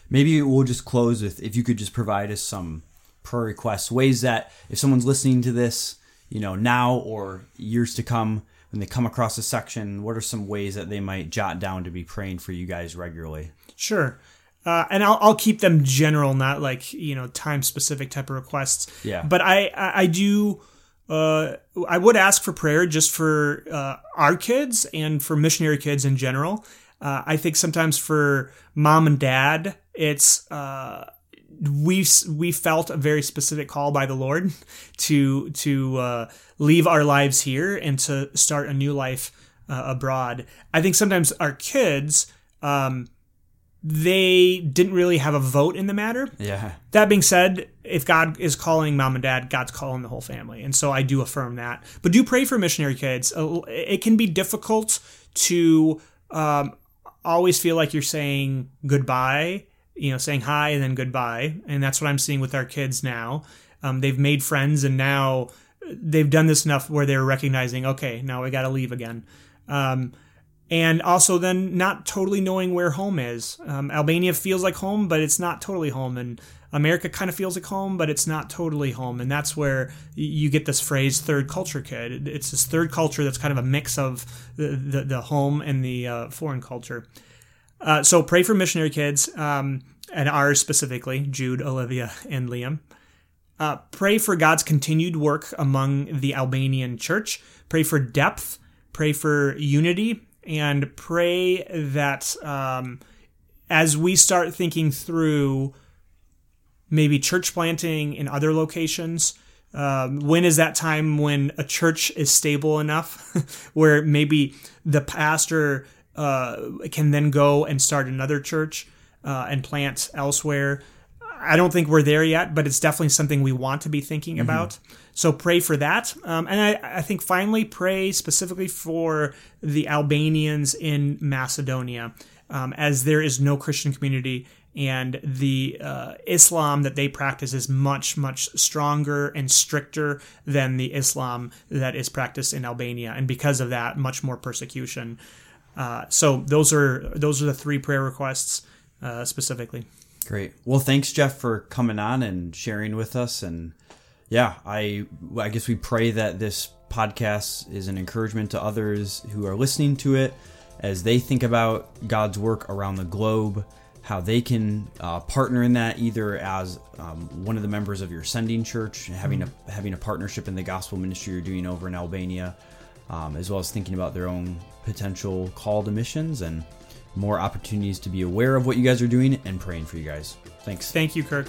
Maybe we'll just close with if you could just provide us some prayer requests, ways that if someone's listening to this, you know, now or years to come, when they come across a section, what are some ways that they might jot down to be praying for you guys regularly? Sure. Uh, and I'll, I'll keep them general, not like you know time specific type of requests. Yeah. But I I, I do uh, I would ask for prayer just for uh, our kids and for missionary kids in general. Uh, I think sometimes for mom and dad, it's uh, we we felt a very specific call by the Lord to to uh, leave our lives here and to start a new life uh, abroad. I think sometimes our kids. Um, they didn't really have a vote in the matter. Yeah. That being said, if God is calling mom and dad, God's calling the whole family. And so I do affirm that. But do pray for missionary kids. Uh, It can be difficult to um, always feel like you're saying goodbye, you know, saying hi and then goodbye. And that's what I'm seeing with our kids now. Um, they've made friends and now they've done this enough where they're recognizing, okay, now we got to leave again. Um, and also then not totally knowing where home is. Um, Albania feels like home, but it's not totally home, and America kind of feels like home, but it's not totally home, and that's where you get this phrase "third culture kid." It's this third culture that's kind of a mix of the the, the home and the uh, foreign culture. Uh, so pray for missionary kids, um, and ours specifically, Jude, Olivia, and Liam. Uh, pray for God's continued work among the Albanian church. Pray for depth. Pray for unity. And pray that um, as we start thinking through maybe church planting in other locations, um, when is that time when a church is stable enough where maybe the pastor uh, can then go and start another church uh, and plant elsewhere? I don't think we're there yet, but it's definitely something we want to be thinking about. So pray for that. Um, and I, I think finally pray specifically for the Albanians in Macedonia, um, as there is no Christian community and the uh, Islam that they practice is much, much stronger and stricter than the Islam that is practiced in Albania. And because of that, much more persecution. Uh, so those are those are the three prayer requests uh, specifically. Great. Well, thanks, Jeff, for coming on and sharing with us. And yeah, I I guess we pray that this podcast is an encouragement to others who are listening to it as they think about God's work around the globe, how they can uh, partner in that either as um, one of the members of your sending church, having a having a partnership in the gospel ministry you're doing over in Albania, um, as well as thinking about their own potential call to missions and more opportunities to be aware of what you guys are doing and praying for you guys. Thanks. Thank you, Kirk.